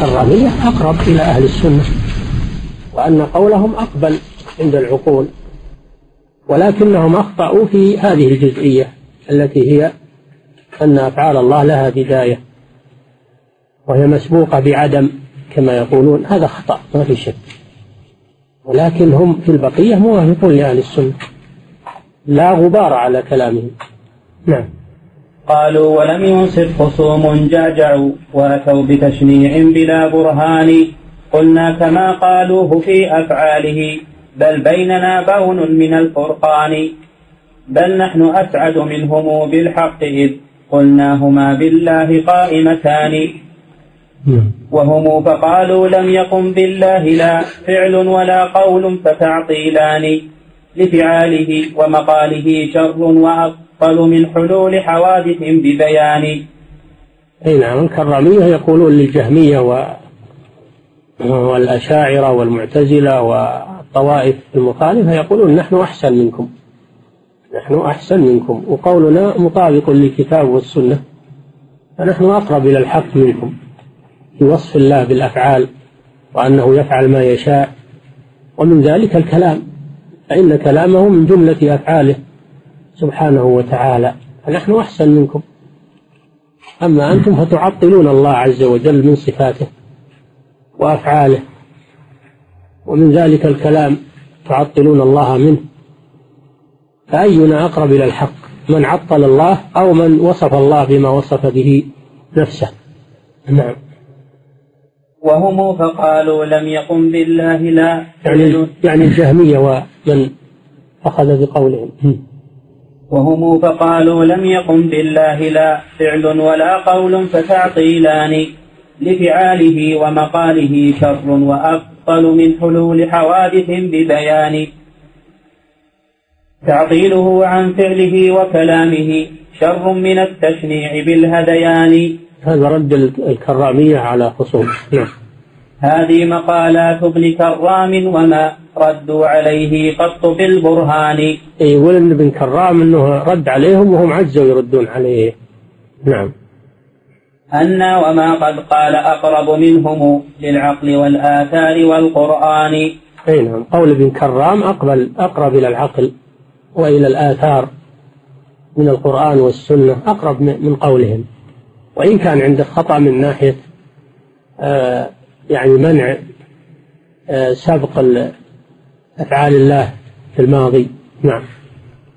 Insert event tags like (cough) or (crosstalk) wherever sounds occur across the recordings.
الكرامية أقرب إلى أهل السنة وأن قولهم أقبل عند العقول ولكنهم أخطأوا في هذه الجزئية التي هي أن أفعال الله لها بداية وهي مسبوقة بعدم كما يقولون. هذا خطأ ما في شك. ولكن هم في البقية موافقون لأهل السنة لا غبار على كلامهم. نعم. قالوا ولم ينصف خصوم جعجعوا وأتوا بتشنيع بلا برهان. قلنا كما قالوه في أفعاله بل بيننا بون من الفرقان. بل نحن أسعد منهم بالحق إذ قلناهما بالله قائمتان. نعم. وهم فقالوا لم يقم بالله لا فعل ولا قول فتعطيلان. لفعاله ومقاله شر وأبطل من حلول حوادث ببيان. أي نعم الكرامية يقولون للجهمية و والأشاعرة والمعتزلة والطوائف المخالفة يقولون نحن أحسن منكم. نحن أحسن منكم. وقولنا مطابق للكتاب والسنة. فنحن أقرب إلى الحق منكم. في وصف الله بالأفعال وأنه يفعل ما يشاء. ومن ذلك الكلام. فإن كلامه من جملة أفعاله. سبحانه وتعالى. فنحن أحسن منكم. أما أنتم فتعطلون الله عز وجل من صفاته وأفعاله. ومن ذلك الكلام تعطلون الله منه. فأينا أقرب إلى الحق؟ من عطل الله أو من وصف الله بما وصف به نفسه. نعم. وهم فقالوا لم يقم بالله لا. يعني يعني الجهمية ومن أخذ بقولهم. وهم فقالوا لم يقم بالله لا فعل ولا قول فتعطيلان لفعاله ومقاله شر وأبطل من حلول حوادث ببيان. تعطيله عن فعله وكلامه شر من التشنيع بالهذيان هذا رد الكرامية على خصوم نعم. هذه مقالات ابن كرام وما ردوا عليه قط بالبرهان اي يقول ان ابن كرام إنه رد عليهم وهم عجزوا يردون عليه. نعم. أن وما قد قال أقرب منهم للعقل والآثار والقرآن. اي نعم. قول ابن كرام أقبل أقرب إلى العقل وإلى الآثار من القرآن والسنة أقرب من قولهم. وإن كان عنده خطأ من ناحية آه يعني منع آه سبق أفعال الله في الماضي. نعم.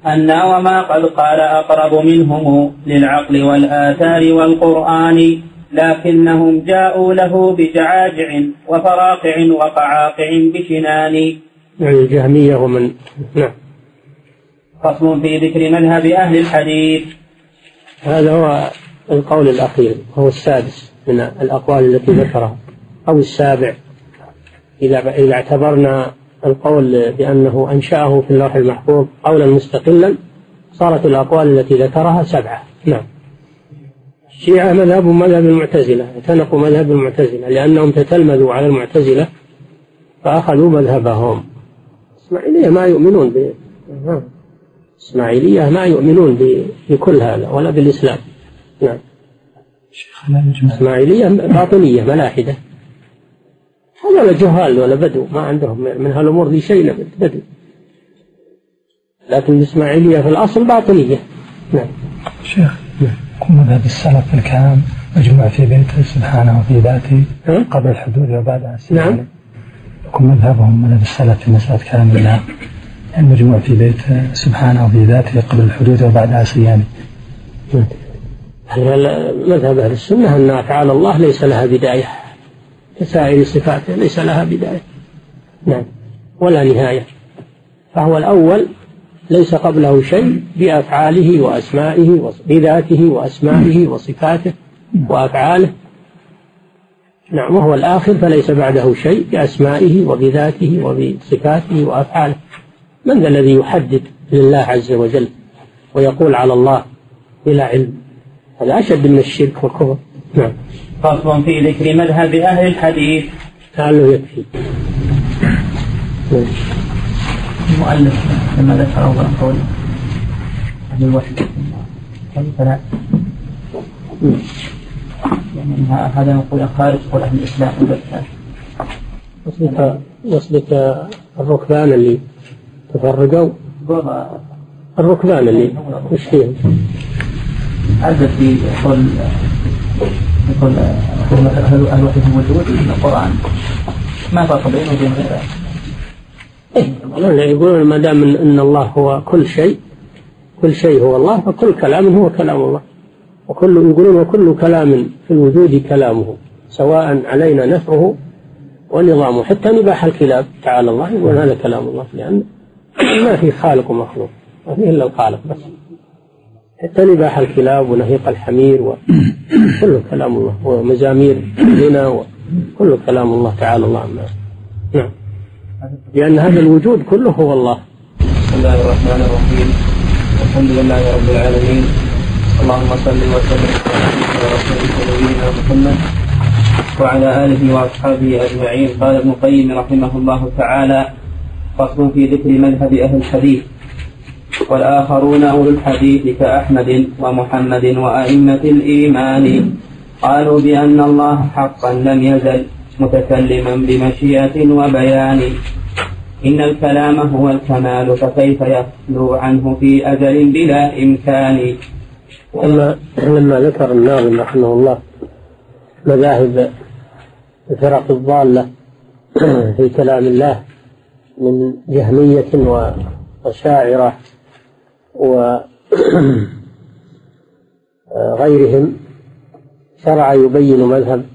أن وما قد قال أقرب منهم للعقل والآثار والقرآن لكنهم جاءوا له بجعاجع وفراقع وقعاقع بشنان. يعني الجهمية ومن نعم. فصل في ذكر مذهب أهل الحديث. هذا هو القول الأخير وهو السادس من الأقوال التي ذكرها أو السابع. إذا إذا اعتبرنا القول بأنه أنشأه في اللوح المحفوظ قولا مستقلا صارت الأقوال التي ذكرها سبعة. نعم. الشيعة مذهب مذهب المعتزلة اعتنقوا مذهب المعتزلة لأنهم تتلمذوا على المعتزلة فأخذوا مذهبهم. إسماعيلية ما يؤمنون ب إسماعيلية ما يؤمنون بكل هذا ولا بالإسلام. نعم. إسماعيلية باطنية ملاحدة. هذول جهال ولا بدو ما عندهم من هالأمور ذي شيء بدو. لكن الإسماعيلية في الأصل باطنية نعم. شيخ يكون مذهب السلف الكلام مجموع في بيته سبحانه وفي ذاته قبل الحدود وبعدها نعم. يكون مذهبهم مذهب السلف في مسألة كلام الله. المجموع في بيته سبحانه وفي ذاته قبل الحدود وبعدها صيامه مذهب أهل السنة أن أفعال الله ليس لها بداية. كسائر صفاته ليس لها بداية. نعم. ولا نهاية. فهو الأول ليس قبله شيء بأفعاله وأسمائه بذاته وأسمائه وصفاته وأفعاله. نعم. وهو الآخر فليس بعده شيء بأسمائه وبذاته وبصفاته وأفعاله. من ذا الذي يحدد لله عز وجل ويقول على الله بلا علم؟ هذا أشد من الشرك والكفر. نعم. فصل في ذكر مذهب أهل الحديث. لعله يكفي. المؤلف لما ذكر أول قول؟ أهل الوحي. كيف لا؟ يعني هذا نقول خارج قول أهل الإسلام قصدك قصدك الركبان اللي تفرقوا. الركبان اللي وش فيهم؟ عدد في يقول أهل وحدة الوجود من القرآن. ما فرق بينه وبين غيره؟ إيه يقولون ما دام ان الله هو كل شيء كل شيء هو الله فكل كلام هو كلام الله. وكل يقولون وكل كلام في الوجود كلامه سواء علينا نفعه ونظامه. حتى نباح الكلاب تعالى الله يقول هذا كلام الله لأن ما في خالق ومخلوق ما فيه إلا الخالق بس. حتى نباح الكلاب ونهيق الحمير وكله (coughs) كلام الله ومزامير الغنى وكله كلام الله تعالى الله عما. نعم. لأن هذا الوجود كله هو الله. بسم الله الرحمن الرحيم. الحمد لله رب العالمين. اللهم صل وسلم على رسولك نبينا محمد وعلى آله وأصحابه أجمعين. قال ابن القيم رحمه الله تعالى فصل في ذكر مذهب أهل الحديث. والآخرون أولو الحديث كأحمد ومحمد وأئمة الإيمان. قالوا بأن الله حقا لم يزل متكلما بمشيئة وبيان. إن الكلام هو الكمال فكيف يخلو عنه في أجل بلا إمكان؟ لما لما ذكر الناظم رحمه الله مذاهب الفرق الضالة في كلام الله من جهمية وشاعرة وغيرهم (clears throat) شرع يبين مذهب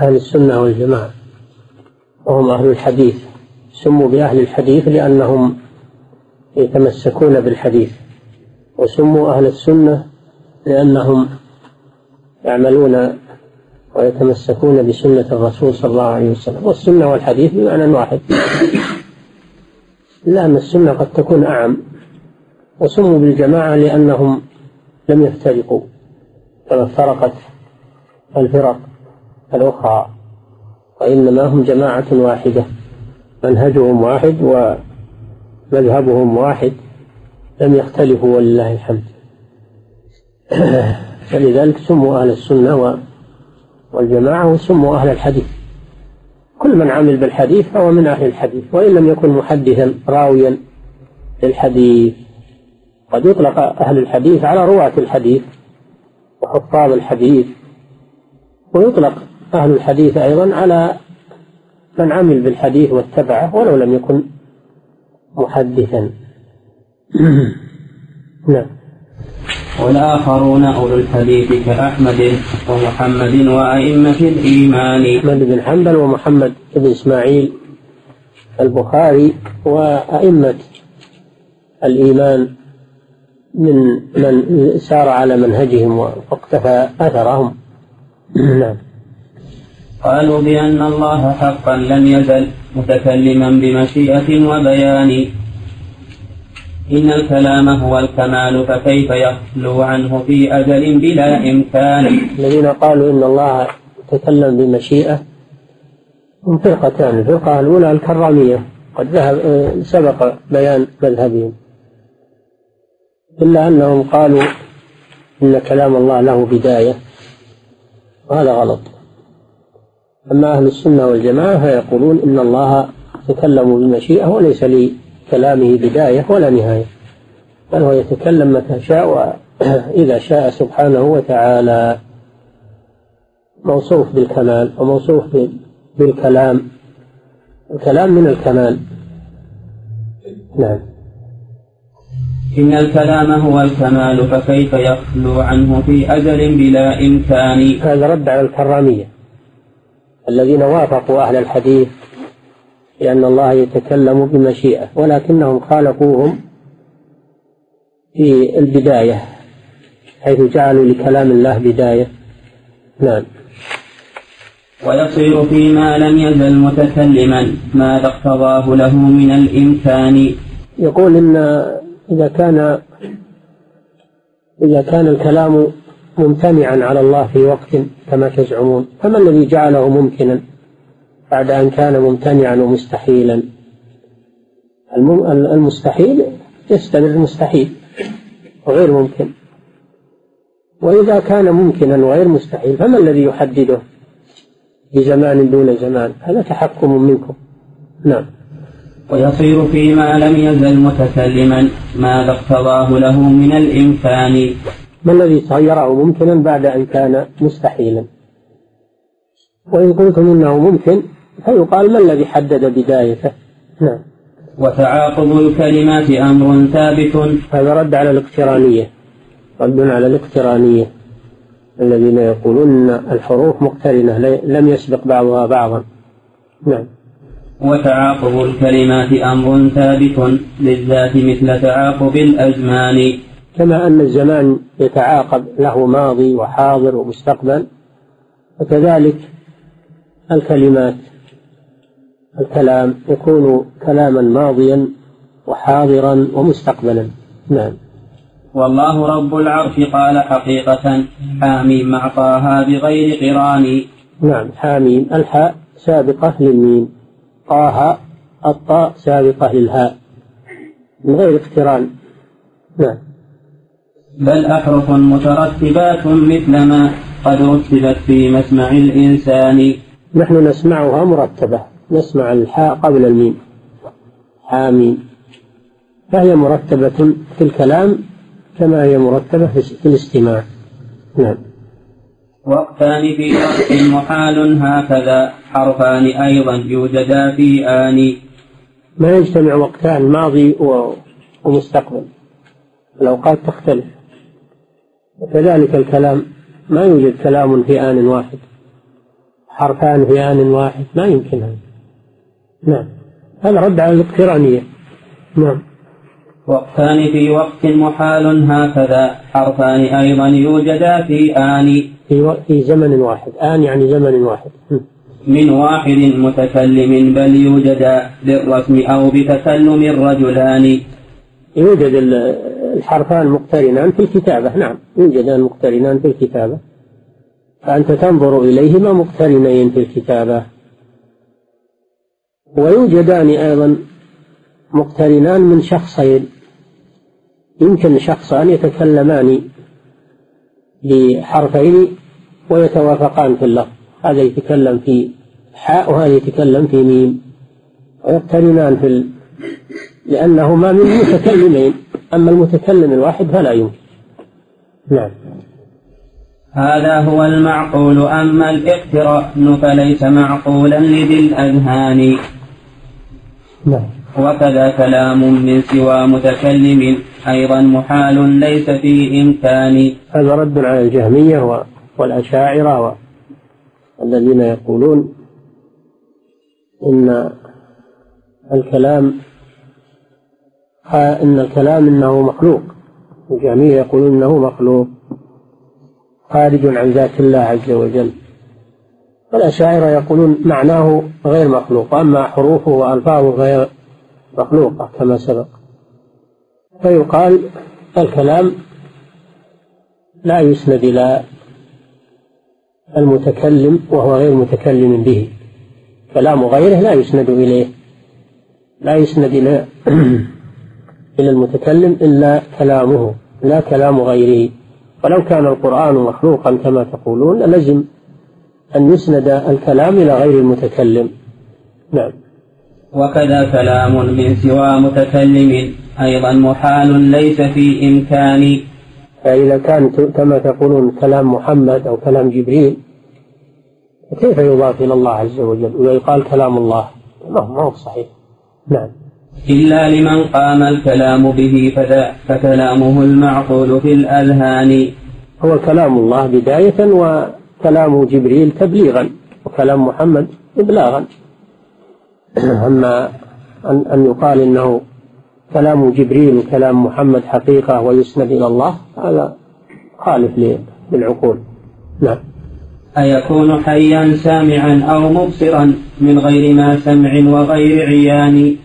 أهل السنة والجماعة وهم أهل الحديث سموا بأهل الحديث لأنهم يتمسكون بالحديث وسموا أهل السنة لأنهم يعملون ويتمسكون بسنة الرسول صلى الله عليه وسلم والسنة والحديث بمعنى واحد إلا أن السنة قد تكون أعم. وسموا بالجماعة لأنهم لم يفترقوا كما افترقت الفرق الأخرى وإنما هم جماعة واحدة منهجهم واحد ومذهبهم واحد لم يختلفوا ولله الحمد. (clears throat) فلذلك سموا أهل السنة والجماعة وسموا أهل الحديث. كل من عمل بالحديث فهو من أهل الحديث وإن لم يكن محدثا راويا للحديث قد يطلق أهل الحديث على رواة الحديث وحفاظ الحديث ويطلق أهل الحديث أيضا على من عمل بالحديث واتبعه ولو لم يكن محدثا. (clears throat) نعم. والآخرون أولو الحديث كأحمد ومحمد وأئمة الإيمان. أحمد بن حنبل ومحمد بن إسماعيل البخاري وأئمة الإيمان. من من سار على منهجهم واقتفى أثرهم. (clears throat) نعم. قالوا بأن الله حقا لم يزل متكلما بمشيئة وبيان. إن الكلام هو الكمال فكيف يخلو عنه في أجل بلا إمكان؟ الذين قالوا إن الله تكلم بمشيئة هم فرقتان. الفرقة الأولى الكرامية. قد ذهب سبق بيان مذهبهم. إلا أنهم قالوا إن كلام الله له بداية وهذا غلط. أما أهل السنة والجماعة فيقولون إن الله تكلم بمشيئة وليس لكلامه بداية ولا نهاية بل هو يتكلم متى شاء وإذا (clears throat) شاء سبحانه وتعالى. موصوف بالكمال وموصوف بالكلام. الكلام من الكمال. نعم. إن الكلام هو الكمال فكيف يخلو عنه في أجل بلا إمكان؟ هذا رد على الكرامية الذين وافقوا أهل الحديث لأن الله يتكلم بمشيئة ولكنهم خالفوهم في البداية حيث جعلوا لكلام الله بداية. نعم. ويصير فيما لم يزل متكلما ماذا اقتضاه له من الإمكان؟ يقول إن إذا كان إذا كان الكلام ممتنعا على الله في وقت كما تزعمون فما الذي جعله ممكنا بعد أن كان ممتنعا ومستحيلا؟ المستحيل يستمر مستحيل وغير ممكن. وإذا كان ممكنا وغير مستحيل فما الذي يحدده بزمان دون زمان؟ هذا تحكم منكم. نعم. ويصير فيما لم يزل متكلما ماذا اقتضاه له من الإمكان ما الذي صيره ممكنا بعد أن كان مستحيلا؟ وإن قلتم إنه ممكن فيقال ما الذي حدد بدايته؟ نعم. وتعاقب الكلمات أمر ثابت. هذا رد على الاقترانية. رد على الاقترانية. الذين يقولون الحروف مقترنة لم يسبق بعضها بعضا. نعم. وتعاقب الكلمات أمر ثابت للذات مثل تعاقب الأزمان. كما أن الزمان يتعاقب له ماضي وحاضر ومستقبل وكذلك الكلمات الكلام يكون كلاما ماضيا وحاضرا ومستقبلا. نعم. والله رب العرش قال حقيقة حاميم مع طه بغير قران. نعم حاميم الحاء سابقة للميم. طه الطاء سابقة للهاء. من غير اقتران. نعم. بل أحرف مترتبات مثل ما قد رتبت في مسمع الإنسان. نحن نسمعها مرتبة. نسمع الحاء قبل الميم. حاميم. فهي مرتبة في الكلام كما هي مرتبة في الاستماع. نعم. وقتان في وقت محال هكذا. حرفان أيضا يوجدا في آن. ما يجتمع وقتان ماضي ومستقبل. الأوقات تختلف. وكذلك الكلام ما يوجد كلام في آن واحد. حرفان في آن واحد ما يمكن هذا. نعم. هذا رد على الاقترانية. نعم. وقتان في وقت محال هكذا حرفان أيضا يوجدا في آن. في, في زمن واحد. آن يعني زمن واحد. من واحد متكلم بل يوجدا بالرسم أو بتكلم رجلان يوجد الحرفان مقترنان في الكتابة نعم يوجدان مقترنان في الكتابة. فأنت تنظر إليهما مقترنين في الكتابة. ويوجدان أيضا مقترنان من شخصين. يمكن شخصان يتكلمان بحرفين ويتوافقان في اللفظ. هذا يتكلم في حاء وهذا يتكلم في ميم. ويقترنان في ال... لأنهما من متكلمين أما المتكلم الواحد فلا يمكن. نعم. هذا هو المعقول. أما الاقتران فليس معقولا لذي الأذهان. نعم. وكذا كلام من سوى متكلم. أيضا محال ليس في إمكان. هذا رد على الجهمية والأشاعرة الذين يقولون إن الكلام إن الكلام إنه مخلوق. الجهمية يقولون إنه مخلوق خارج عن ذات الله عز وجل. والأشاعرة يقولون معناه غير مخلوق أما حروفه وألفاظه غير مخلوقة كما سبق. فيقال الكلام لا يسند إلى المتكلم وهو غير متكلم به. كلام غيره لا يسند إليه. لا يسند إلى (clears throat) إلى المتكلم إلا كلامه لا كلام غيره. ولو كان القرآن مخلوقا كما تقولون لزم أن يسند الكلام إلى غير المتكلم. نعم. وكذا كلام من سوى متكلم أيضا محال ليس في إمكان فإذا كان كما تقولون كلام محمد أو كلام جبريل كيف يضاف إلى الله عز وجل ويقال كلام الله؟ ما هو صحيح. نعم. إلا لمن قام الكلام به فذا فكلامه المعقول في الأذهان. هو كلام الله بداية وكلام جبريل تبليغا وكلام محمد إبلاغا. أما أن أن يقال إنه كلام جبريل وكلام محمد حقيقة ويسند إلى الله هذا خالف للعقول. نعم. أيكون حيا سامعا أو مبصرا من غير ما سمع وغير عيان؟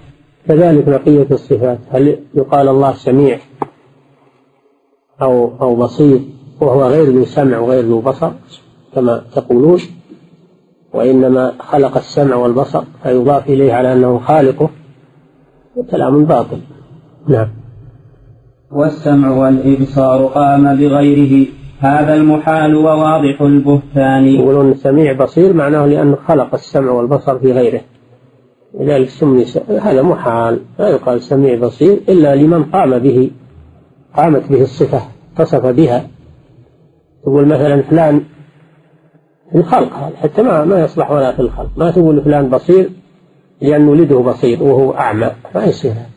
كذلك بقية الصفات. هل يقال الله سميع أو أو بصير وهو غير ذو سمع وغير ذو بصر؟ كما تقولون. وإنما خلق السمع والبصر فيضاف إليه على أنه خالقه كلام باطل. نعم. والسمع والإبصار قام بغيره. هذا المحال وواضح البهتان. يقولون سميع بصير معناه لأنه خلق السمع والبصر في غيره. لذلك سمي هذا محال. لا يقال سميع بصير إلا لمن قام به. قامت به الصفة اتصف بها. تقول مثلا فلان في الخلق هذا حتى ما ما يصلح ولا في الخلق. ما تقول فلان بصير لأن ولده بصير وهو أعمى. ما يصير هذا.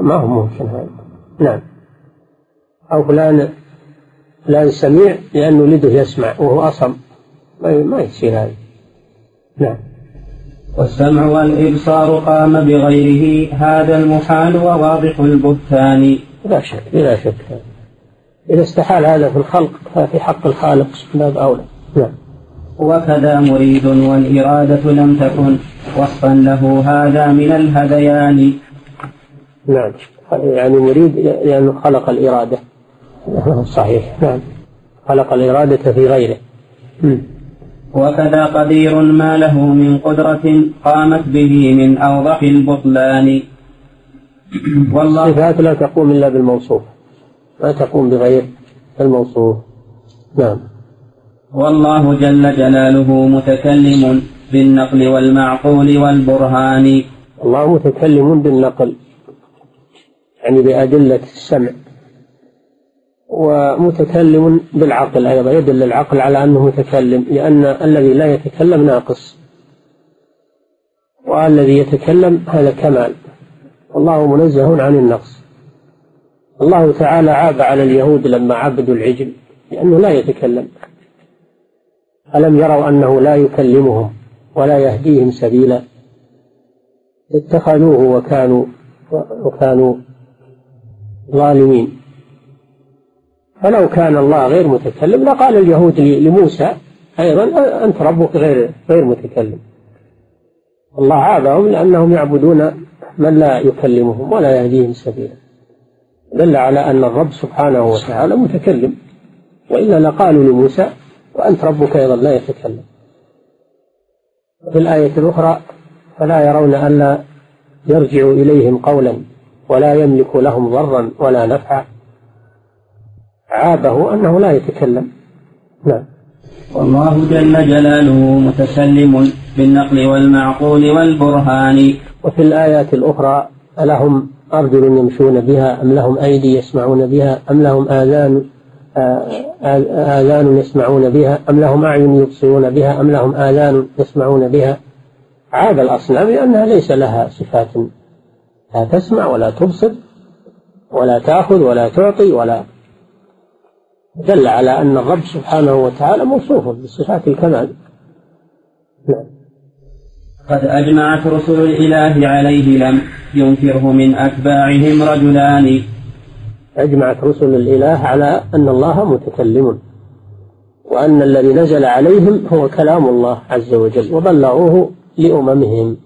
ما هو ممكن هذا. نعم. أو فلان فلان سميع لأن ولده يسمع وهو أصم. ما يصير هذا. نعم. والسمع والإبصار قام بغيره هذا المحال وواضح البهتان. لا شك لا شك. إذا استحال هذا في الخلق ففي حق الخالق باب أولى. نعم. وكذا مريد والإرادة لم تكن وصفا له هذا من الهذيان. نعم. يعني مريد لأنه خلق الإرادة. (laughs) صحيح. نعم. خلق الإرادة في غيره. وكذا قدير ما له من قدرة قامت به من أوضح البطلان. (clears throat) والله الصفات لا تقوم إلا بالموصوف. ما تقوم بغير الموصوف. نعم. والله جل جلاله متكلم بالنقل والمعقول والبرهان. الله متكلم بالنقل. يعني بأدلة السمع. ومتكلم بالعقل أيضا يدل العقل على أنه متكلم لأن الذي لا يتكلم ناقص. والذي يتكلم هذا كمال. والله منزه عن النقص. الله تعالى عاب على اليهود لما عبدوا العجل لأنه لا يتكلم. ألم يروا أنه لا يكلمهم ولا يهديهم سبيلا؟ اتخذوه وكانوا وكانوا ظالمين. فلو كان الله غير متكلم لقال اليهود لموسى أيضا أنت ربك غير غير متكلم. الله عابهم لأنهم يعبدون من لا يكلمهم ولا يهديهم سبيلا. دل على أن الرب سبحانه وتعالى متكلم. وإلا لقالوا لموسى وأنت ربك أيضا لا يتكلم. في الآية الأخرى فلا يرون ألا يرجع إليهم قولا. ولا يملك لهم ضرا ولا نفعا. عابه أنه لا يتكلم. نعم. والله جل جلاله متسلم بالنقل والمعقول والبرهان. وفي الآيات الأخرى ألهم أرجل يمشون بها أم لهم أيدي يسمعون بها أم لهم آذان آذان يسمعون بها أم لهم أعين يبصرون بها أم لهم آذان يسمعون بها. عاب الأصنام لأنها ليس لها صفات. لا تسمع ولا تبصر ولا تأخذ ولا تعطي ولا دل على أن الرب سبحانه وتعالى موصوف بصفات الكمال. نعم. قد أجمعت رسل الإله عليه لم ينكره من أتباعهم رجلان. أجمعت رسل الإله على أن الله متكلم وأن الذي نزل عليهم هو كلام الله عز وجل وبلغوه لأممهم.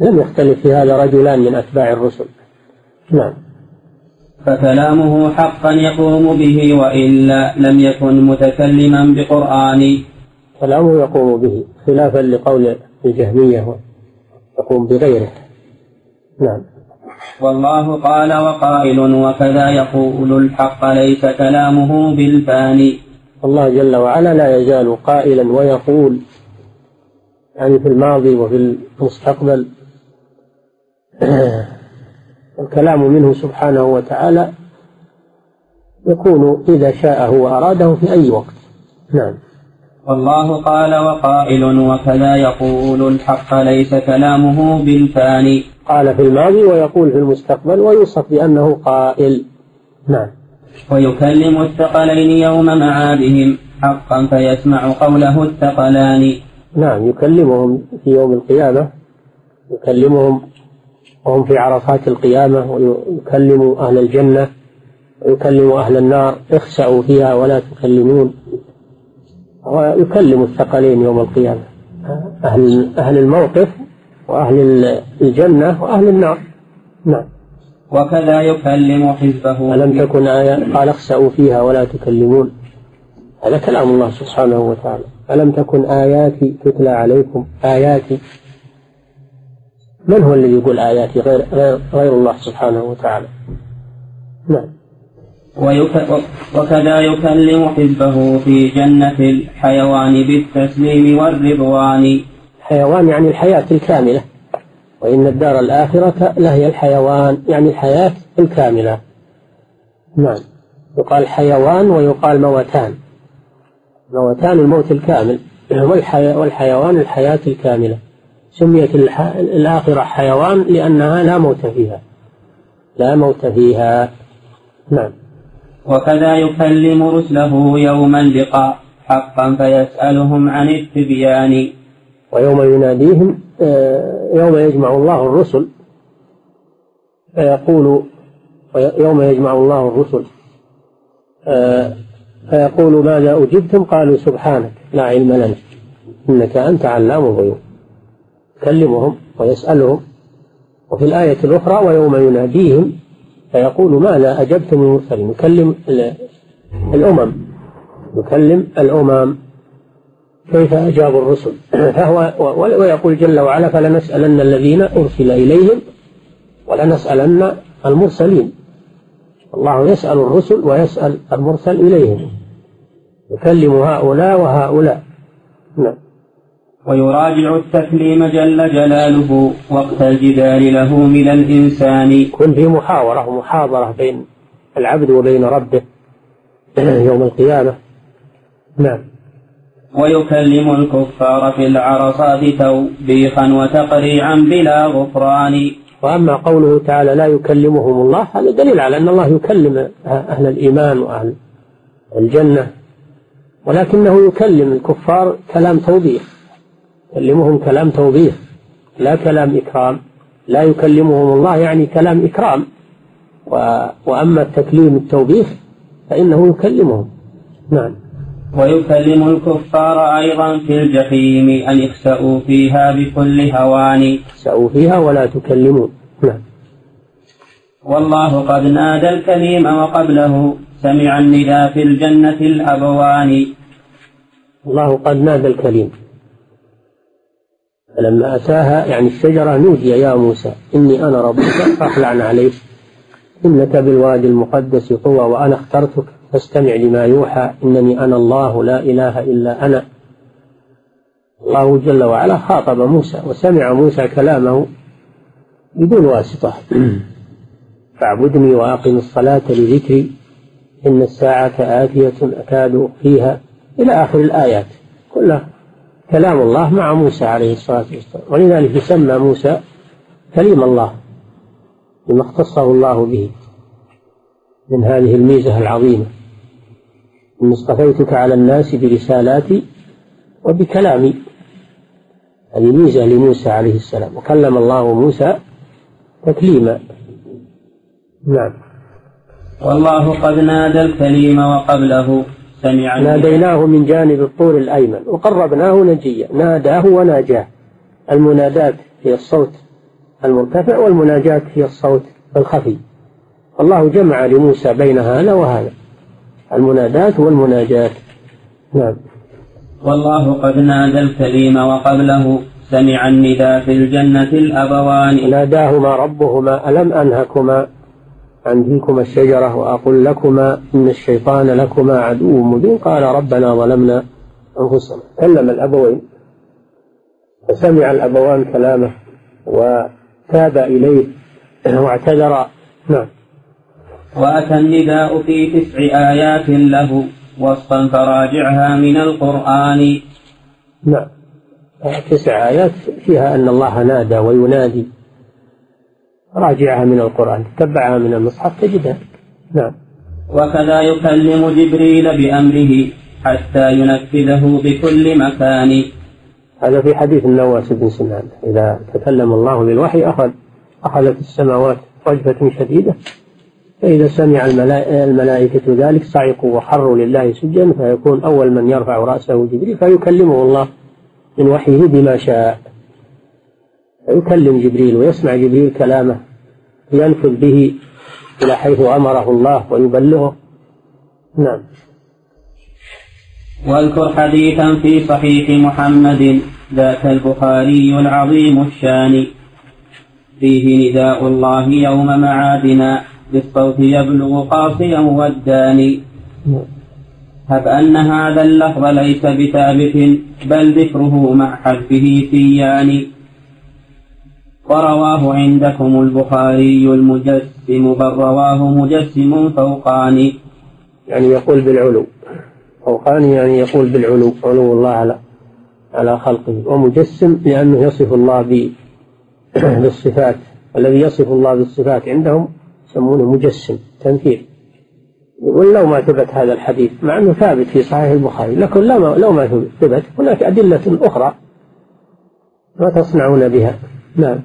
لم يختلف في هذا رجلان من أتباع الرسل. نعم. فكلامه حقا يقوم به وإلا لم يكن متكلما بقرآن. كلامه يقوم به خلافا لقول الجهمية يقوم بغيره. نعم. والله قال وقائل وكذا يقول الحق ليس كلامه بالفاني الله جل وعلا لا يزال قائلا ويقول يعني في الماضي وفي المستقبل (clears throat) الكلام منه سبحانه وتعالى يكون إذا شاءه وأراده في أي وقت. نعم. والله قال وقائل وكذا يقول الحق ليس كلامه بالفاني. قال في الماضي ويقول في المستقبل ويوصف بأنه قائل. نعم. ويكلم الثقلين يوم معادهم حقا فيسمع قوله الثقلان. نعم يكلمهم في يوم القيامة يكلمهم وهم في عرفات القيامة ويكلم أهل الجنة ويكلم أهل النار اخسأوا فيها ولا تكلمون. ويكلم الثقلين يوم القيامة أهل أهل الموقف وأهل الجنة وأهل النار. نعم. وكذا يكلم حزبه. ألم تكن آية؟ قال اخسأوا فيها ولا تكلمون. هذا كلام الله سبحانه وتعالى. ألم تكن آياتي تتلى عليكم؟ آياتي. من هو الذي يقول آياتي غير, غير, غير الله سبحانه وتعالى؟ نعم. وكذا يكلم حزبه في جنة الحيوان بالتسليم والرضوان. حيوان يعني الحياة الكاملة. وإن الدار الآخرة لهي الحيوان يعني الحياة الكاملة. نعم. يقال حيوان ويقال موتان. موتان الموت الكامل. والحيوان الحياة الكاملة. سميت الآخرة حيوان لأنها لا موت فيها. لا موت فيها. نعم. وكذا يكلم رسله يوم اللقاء. حقا فيسألهم عن التبيان. ويوم يناديهم آه، يوم يجمع الله الرسل. فيقول يوم يجمع الله الرسل. آه، فيقول ماذا أجبتم؟ قالوا سبحانك لا علم لنا. إنك أنت علام الغيوب. يكلمهم ويسألهم وفي الآية الأخرى ويوم يناديهم فيقول ماذا أجبتم المرسلين؟ يكلم الأمم يكلم الأمم كيف أجابوا الرسل؟ (clears throat) فهو ويقول جل وعلا فلنسألن الذين أرسل إليهم ولنسألن المرسلين. الله يسأل الرسل ويسأل المرسل إليهم. يكلم هؤلاء وهؤلاء. نعم. ويراجع التكليم جل جلاله وقت الجدال له من الإنسان. يكون في محاورة ومحاضرة بين العبد وبين ربه (clears throat) يوم القيامة. نعم. ويكلم الكفار في العرصات توبيخا وتقريعا بلا غفران. وأما قوله تعالى لا يكلمهم الله هذا دليل على أن الله يكلم أهل الإيمان وأهل الجنة ولكنه يكلم الكفار كلام توبيخ. يكلمهم كلام توبيخ لا كلام إكرام. لا يكلمهم الله يعني كلام إكرام. وأما التكليم التوبيخ فإنه يكلمهم. نعم. ويكلم الكفار أيضا في الجحيم أن اخسأوا فيها بكل هوان. اخسأوا فيها ولا تكلمون. نعم. والله قد نادى الكليم وقبله سمع النداء في الجنة الأبوان. الله قد نادى الكليم. فلما أتاها يعني الشجرة نودي يا موسى إني أنا ربك فاخلع عليك. إنك بالوادي المقدس طوى وأنا اخترتك فاستمع لما يوحى إنني أنا الله لا إله إلا أنا. الله جل وعلا خاطب موسى وسمع موسى كلامه بدون واسطة. (clears throat) فاعبدني وأقم الصلاة لذكري إن الساعة آتية أكاد فيها إلى آخر الآيات. كلها. كلام الله مع موسى عليه الصلاة والسلام. ولذلك يسمى موسى كليم الله لما اختصه الله به من هذه الميزة العظيمة. إن اصطفيتك على الناس برسالاتي وبكلامي. هذه ميزة لموسى عليه السلام. وكلم الله موسى تكليما. نعم. والله قد نادى الكليم وقبله. سمع ناديناه من جانب الطور الأيمن وقربناه نجيا ناداه وناجاه. المنادات هي الصوت المرتفع والمناجاة هي الصوت الخفي. الله جمع لموسى بين هذا وهذا. المنادات والمناجاة نعم. والله قد نادى الكريم وقبله سمع النداء في الجنة الأبوان. ناداهما ربهما ألم أنهكما؟ عن تلكما الشجرة وأقول لكما إن الشيطان لكما عدو مبين. قال ربنا ظلمنا أنفسنا. كلم الأبوين فسمع الأبوان كلامه وتاب إليه واعتذر. نعم. وأتى النداء في تسع آيات له وصفا فراجعها من القرآن. نعم. تسع آيات فيها أن الله نادى وينادي. راجعها من القرآن تتبعها من المصحف تجدها. نعم. وكذا يكلم جبريل بأمره حتى ينفذه بكل مكان. هذا في حديث النواس بن سنان. إذا تكلم الله بالوحي أخذ أخذت السماوات رجفة شديدة. فإذا سمع الملائكة ذلك صعقوا وخروا لله سجدا فيكون أول من يرفع رأسه جبريل فيكلمه الله من وحيه بما شاء. فيكلم جبريل ويسمع جبريل كلامه ينفذ به إلى حيث أمره الله ويبلغه. نعم. واذكر حديثا في صحيح محمد ذاك البخاري العظيم الشان. فيه نداء الله يوم معادنا بالصوت يبلغ قاصيا والداني. هب أن هذا اللفظ ليس بثابت بل ذكره مع حذفه سيان ورواه عندكم البخاري المجسم بل رواه مجسم فوقان. يعني يقول بالعلو. فوقان يعني يقول بالعلو علو الله على على خلقه. ومجسم لأنه يصف الله (clears throat) بالصفات. الذي يصف الله بالصفات عندهم يسمونه مجسم تمثيل ولو ما ثبت هذا الحديث مع أنه ثابت في صحيح البخاري لكن لو ما ثبت هناك أدلة أخرى ما تصنعون بها. نعم.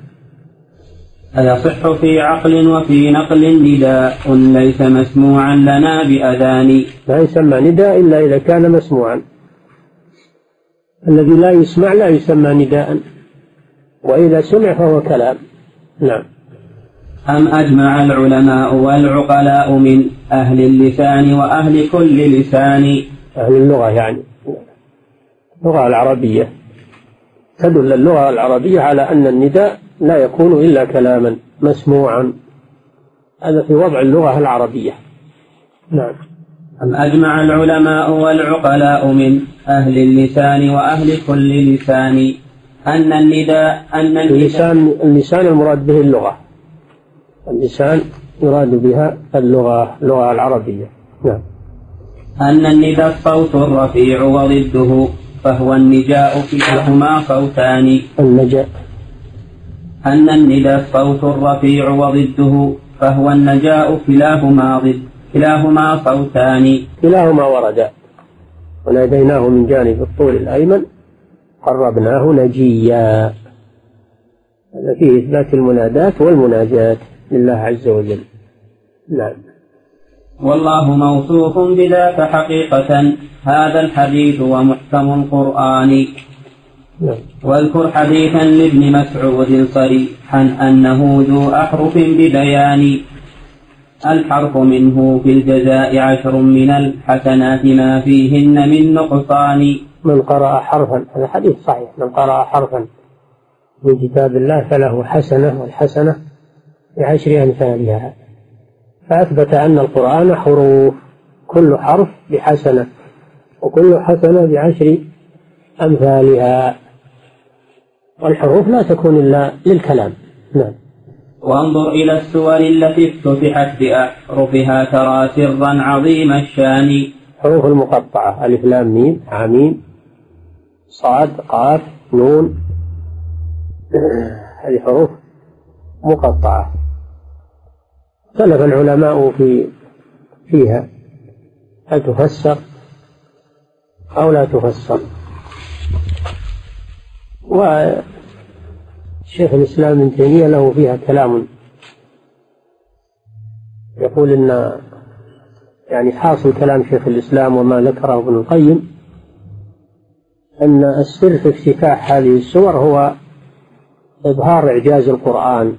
أيصح في عقل وفي نقل نداء ليس مسموعا لنا بأذان. لا يسمى نداء إلا إذا كان مسموعا. الذي لا يسمع لا يسمى نداء. وإذا سمع فهو كلام. نعم. أم أجمع العلماء والعقلاء من أهل اللسان وأهل كل لسان؟ أهل اللغة يعني. اللغة العربية. تدل اللغة العربية على أن النداء لا يكون إلا كلاما مسموعا. هذا في وضع اللغة العربية. نعم. أم أجمع العلماء والعقلاء من أهل اللسان وأهل كل لسان أن النداء أن اللسان اللسان المراد به اللغة. اللسان يراد بها اللغة اللغة العربية. نعم. أن النداء الصوت الرفيع وضده فهو النجاء كلاهما صوتان. النجاء أن النداء الصوت الرفيع وضده فهو النجاء كلاهما ضد كلاهما صوتان. كلاهما وردا. وناديناه من جانب الطول الأيمن قربناه نجيا. هذا فيه إثبات المنادات والمناجات لله عز وجل. نعم. والله موصوف بذاك حقيقة هذا الحديث ومحكم القرآن. واذكر حديثا لابن مسعود صريحا أنه ذو أحرف ببيان. الحرف منه في الجزاء عشر من الحسنات ما فيهن من نقصان. من قرأ حرفا هذا حديث صحيح. من قرأ حرفا من كتاب الله فله حسنة والحسنة بعشر أمثالها. فأثبت أن القرآن حروف كل حرف بحسنة وكل حسنة بعشر أمثالها. والحروف لا تكون إلا للكلام. نعم. وانظر إلى السور التي افتتحت بأحرفها ترى سرا عظيم الشان. حروف المقطعة. ألف لام ميم. حاميم صاد. قاف. نون. (clears throat) هذه حروف مقطعة. اختلف العلماء في فيها. هل تفسر أو لا تفسر؟ وشيخ الإسلام ابن تيمية له فيها كلام. يقول إن يعني حاصل كلام شيخ الإسلام وما ذكره ابن القيم أن السر في افتتاح هذه السور هو إظهار إعجاز القرآن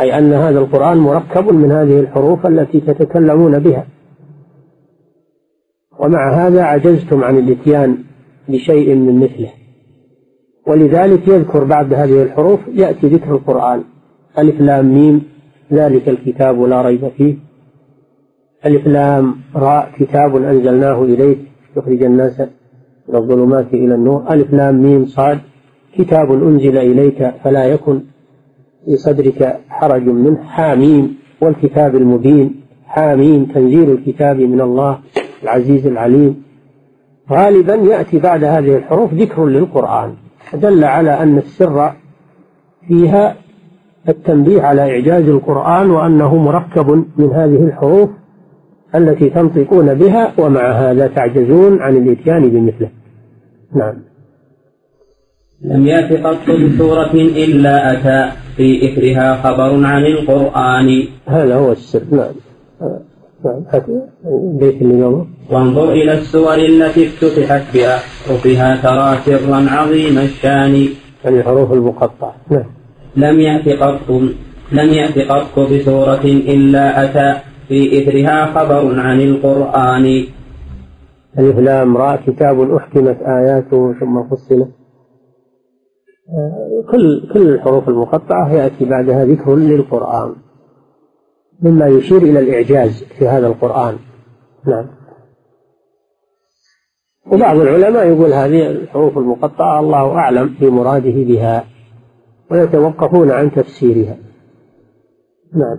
أي أن هذا القرآن مركب من هذه الحروف التي تتكلمون بها. ومع هذا عجزتم عن الإتيان بشيء من مثله. ولذلك يذكر بعد هذه الحروف يأتي ذكر القرآن. ألف لام ميم ذلك الكتاب لا ريب فيه. ألف لام راء كتاب أنزلناه إليك يخرج الناس من الظلمات إلى النور. ألف لام ميم صاد كتاب أنزل إليك فلا يكن في صدرك حرج منه. حاميم والكتاب المبين. حاميم تنزيل الكتاب من الله العزيز العليم. غالبا يأتي بعد هذه الحروف ذكر للقرآن. دل على أن السر فيها التنبيه على إعجاز القرآن وأنه مركب من هذه الحروف التي تنطقون بها ومع هذا تعجزون عن الإتيان بمثله. نعم. لم يأت قط بسورة إلا أتى. في إثرها خبر عن القرآن. هذا هو السر. نعم. نعم. البيت اللي وانظر إلى السور التي افتتحت بأحرفها ترى سرا عظيم الشان. يعني الحروف المقطعة. نعم. لم يأت قط لم يأت قط بسورة إلا أتى. في إثرها خبر عن القرآن. ألف لام راء كتاب أحكمت آياته ثم فصلت. كل كل الحروف المقطعة يأتي بعدها ذكر للقرآن. مما يشير إلى الإعجاز في هذا القرآن. نعم. وبعض العلماء يقول هذه الحروف المقطعة الله أعلم في مراده بها ويتوقفون عن تفسيرها. نعم.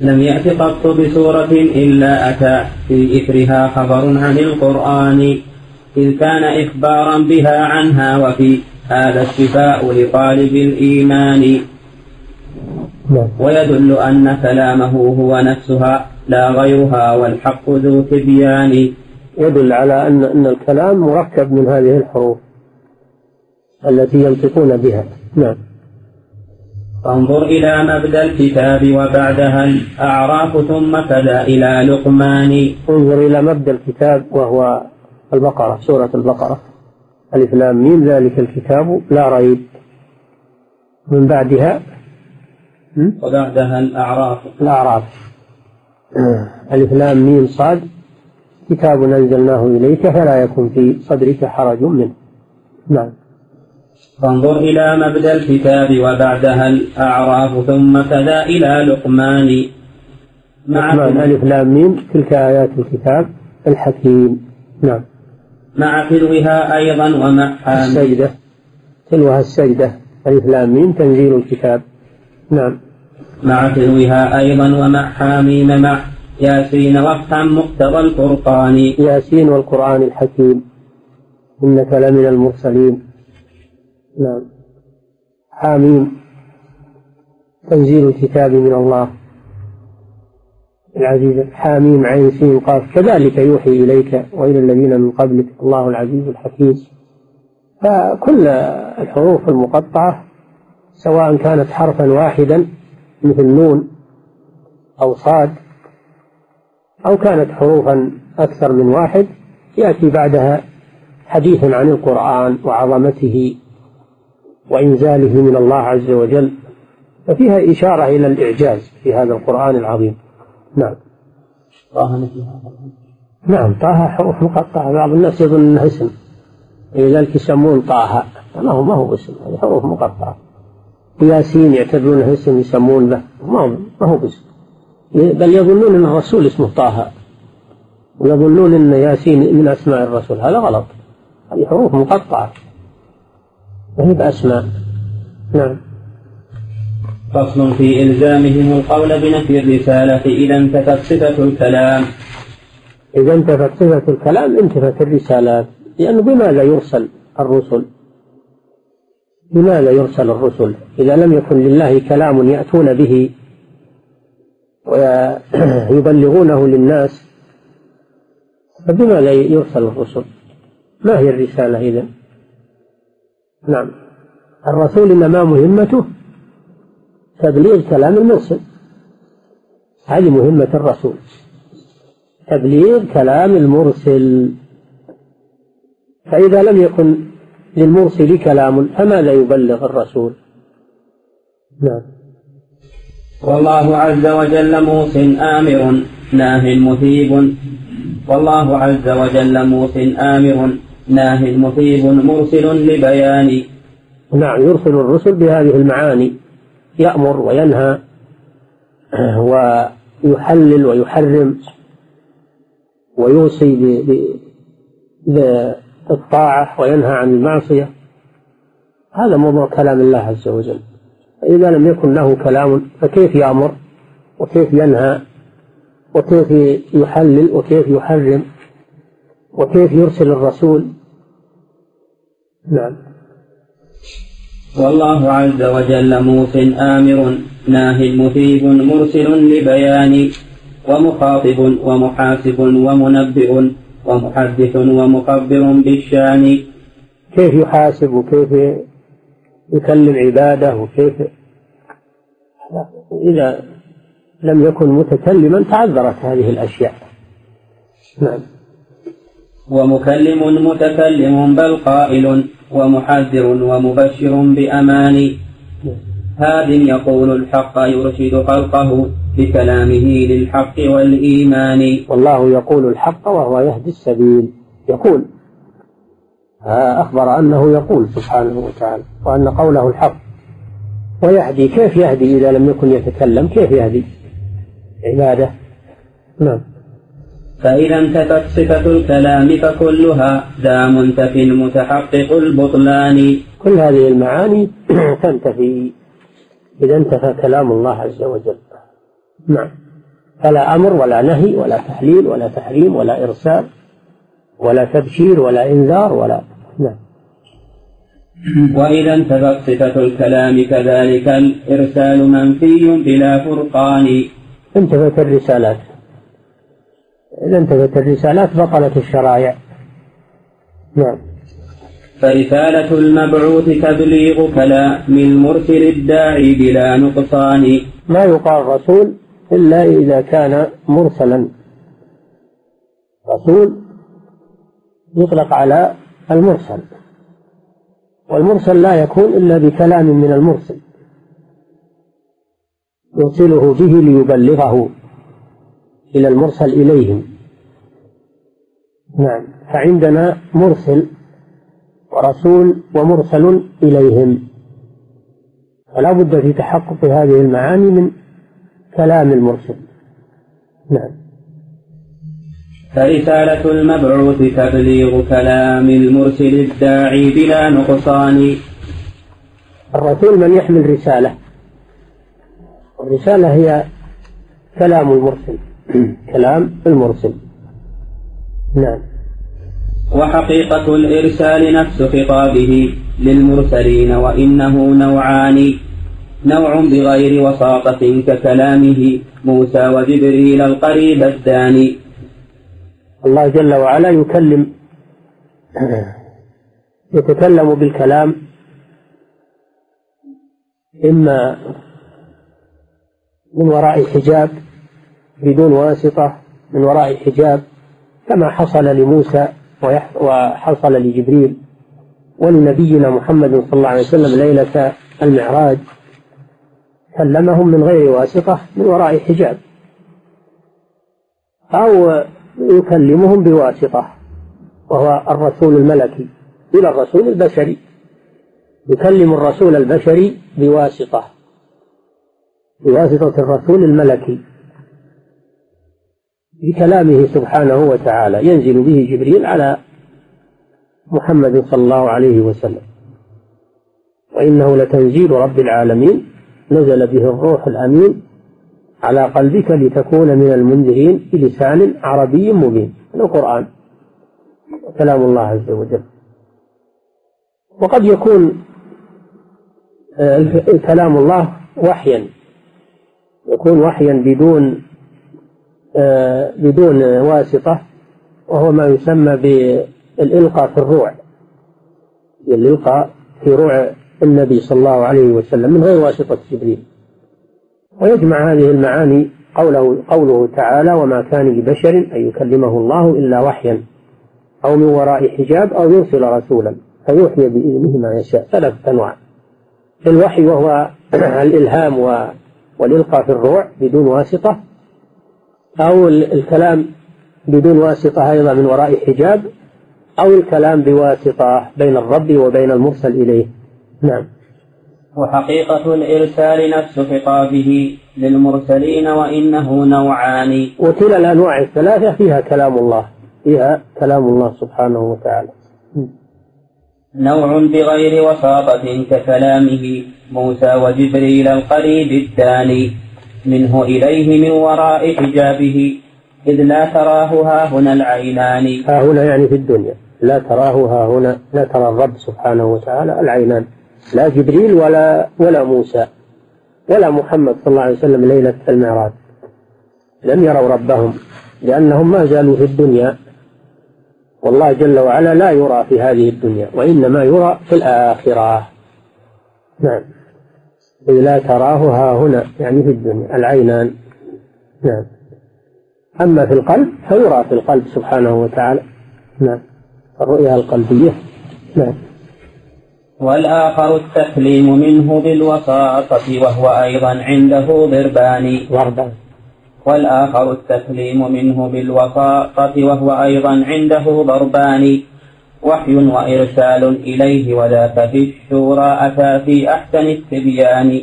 لم يأت قط بسورة إلا أتى في إثرها خبر عن القرآن إذ كان إخبارا بها عنها وفي هذا الشفاء لطالب الإيمان. نعم. ويدل أن كلامه هو نفسها لا غيرها والحق ذو تبيان. يدل على أن أن الكلام مركب من هذه الحروف التي ينطقون بها. نعم. فانظر إلى مبدأ الكتاب وبعدها الأعراف ثم كذا إلى لقمان. انظر إلى مبدأ الكتاب وهو البقرة سورة البقرة. ألف لام ميم ذلك الكتاب لا ريب. من بعدها؟ وبعدها الأعراف. الأعراف. ألف لام ميم صاد. كتاب أنزلناه إليك فلا يكن في صدرك حرج منه. نعم. فانظر إلى مبدأ الكتاب وبعدها الأعراف ثم كذا إلى لقمان. مع لقمان ألف لام ميم تلك آيات الكتاب الحكيم. نعم. مع تلوها أيضا ومع السجدة. تلوها السجدة. ألف لام ميم تنزيل الكتاب. نعم. مع تلوها أيضا ومع حاميم مع ياسين وافهم مقتضى الفرقان ياسين والقرآن الحكيم. إنك لمن المرسلين. نعم. حاميم. تنزيل الكتاب من الله. العزيز حاميم عين سين قاف. كذلك يوحي إليك وإلى الذين من قبلك. الله العزيز الحكيم. فكل الحروف المقطعة سواء كانت حرفا واحدا مثل نون أو صاد أو كانت حروفا أكثر من واحد يأتي بعدها حديث عن القرآن وعظمته وإنزاله من الله عز وجل ففيها إشارة إلى الإعجاز في هذا القرآن العظيم. نعم. طه نعم طه حروف مقطعة بعض الناس يظن أنها اسم. لذلك يسمون طه. ما هو ما هو اسم هذه حروف مقطعة. وياسين يعتبرونه اسم يسمون به ما هو ما هو اسم. بل يظنون أن الرسول اسمه طه. ويظنون أن ياسين من أسماء الرسول. هذا غلط. هذه حروف مقطعة. ما هي بأسماء. نعم. فصل في إلزامهم القول بنفي الرسالة إذا انتفت صفة الكلام. إذا انتفت صفة الكلام انتفت الرسالات. لأنه بماذا يرسل الرسل؟ بماذا يرسل الرسل؟ إذا لم يكن لله كلام يأتون به ويبلغونه للناس فبماذا يرسل الرسل. ما هي الرسالة إذا؟ نعم. الرسول إنما مهمته تبليغ كلام المرسل. هذه مهمة الرسول. تبليغ كلام المرسل. فإذا لم يكن للمرسل كلام فماذا يبلغ الرسول؟ نعم. والله عز وجل موص آمر ناه مثيب. والله عز وجل موص آمر ناه مثيب مرسل لبيان. نعم يرسل الرسل بهذه المعاني. يأمر وينهى (clears throat) ويحلل ويحرم ويوصي بالطاعة وينهى عن المعصية. هذا موضوع كلام الله عز وجل. فإذا لم يكن له كلام فكيف يأمر؟ وكيف ينهى؟ وكيف يحلل؟ وكيف يحرم؟ وكيف يرسل الرسول؟ نعم. والله عز وجل موص آمر ناه مثيب مرسل لبيان ومخاطب ومحاسب ومنبئ ومحدث ومخبر بالشان. كيف يحاسب؟ وكيف يكلم عباده وكيف؟ إذا لم يكن متكلما تعذرت هذه الأشياء. نعم. ومكلم متكلم بل قائل ومحذر ومبشر بأمان هاد يقول الحق يرشد خلقه بكلامه للحق والإيمان. والله يقول الحق وهو يهدي السبيل. يقول أخبر أنه يقول سبحانه وتعالى وأن قوله الحق ويهدي كيف يهدي إذا لم يكن يتكلم؟ كيف يهدي؟ عبادة. نعم. فإذا انتفت صفة الكلام فكلها ذا منتف متحقق البطلان. كل هذه المعاني (clears throat) تنتفي إذا انتفى كلام الله عز وجل. نعم. فلا أمر ولا نهي ولا تحليل ولا تحريم ولا إرسال ولا تبشير ولا إنذار ولا نعم. وإذا انتفت صفة الكلام كذلك الإرسال منفي بلا فرقان. انتفت الرسالات. إذا انتفت الرسالات بطلت الشرائع. نعم. فرسالة المبعوث تبليغ كلام المرسل الداعي بلا نقصان. ما يقال رسول إلا إذا كان مرسلا. رسول يطلق على المرسل. والمرسل لا يكون إلا بكلام من المرسل. يرسله به ليبلغه إلى المرسل إليهم. نعم. فعندنا مرسل ورسول ومرسل إليهم. فلا بد في تحقق هذه المعاني من كلام المرسل. نعم. فرسالة المبعوث تبليغ كلام المرسل الداعي بلا نقصان. الرسول من يحمل رسالة. الرسالة هي كلام المرسل. (clears throat) كلام المرسل. نعم. وحقيقة الإرسال نفس خطابه للمرسلين وإنه نوعان. نوع بغير وساطة ككلامه موسى وجبريل القريب الداني. الله جل وعلا يكلم يتكلم بالكلام إما من وراء حجاب بدون واسطة من وراء حجاب كما حصل لموسى وحصل لجبريل ولنبينا محمد صلى الله عليه وسلم ليلة المعراج. كلمهم من غير واسطة من وراء حجاب. أو يكلمهم بواسطة وهو الرسول الملكي إلى الرسول البشري. يكلم الرسول البشري بواسطة بواسطة الرسول الملكي. بكلامه سبحانه وتعالى ينزل به جبريل على محمد صلى الله عليه وسلم. وإنه لتنزيل رب العالمين نزل به الروح الأمين على قلبك لتكون من المنذرين بلسان عربي مبين. القرآن. كلام الله عز وجل. وقد يكون آه، كلام الله وحيا. يكون وحيا بدون آه، بدون واسطة وهو ما يسمى بالإلقاء في الروع. الإلقاء في روع النبي صلى الله عليه وسلم من غير واسطة جبريل. ويجمع هذه المعاني قوله قوله تعالى وما كان لبشر أن يكلمه الله إلا وحيا أو من وراء حجاب أو يرسل رسولا فيوحي بإذنه ما يشاء. ثلاثة أنواع. الوحي وهو (clears throat) الإلهام والإلقاء في الروع بدون واسطة. أو الكلام بدون واسطة أيضا من وراء حجاب. أو الكلام بواسطة بين الرب وبين المرسل إليه. نعم. وحقيقة الإرسال نفس خطابه للمرسلين وإنه نوعان. وكلا الأنواع الثلاثة فيها كلام الله فيها كلام الله سبحانه وتعالى. نوع بغير وساطة ككلامه موسى وجبريل القريب الثاني منه إليه من وراء حجابه إذ لا تراه ها هنا العينان. ها هنا يعني في الدنيا لا تراه ها هنا لا ترى الرب سبحانه وتعالى العينان. لا جبريل ولا ولا موسى ولا محمد صلى الله عليه وسلم ليلة المعراج. لم يروا ربهم لأنهم ما زالوا في الدنيا. والله جل وعلا لا يرى في هذه الدنيا وإنما يرى في الآخرة. نعم. لا تراه ها هنا يعني في الدنيا العينان. نعم. أما في القلب فيرى في القلب سبحانه وتعالى. نعم. الرؤيا القلبية. نعم. والآخر التكليم منه بالوساطة وهو أيضا عنده ضربان. ضربان. والآخر التكليم منه بالوساطة وهو أيضا عنده ضربان. وحي وإرسال إليه وذاك في الشورى أتى في أحسن التبيان.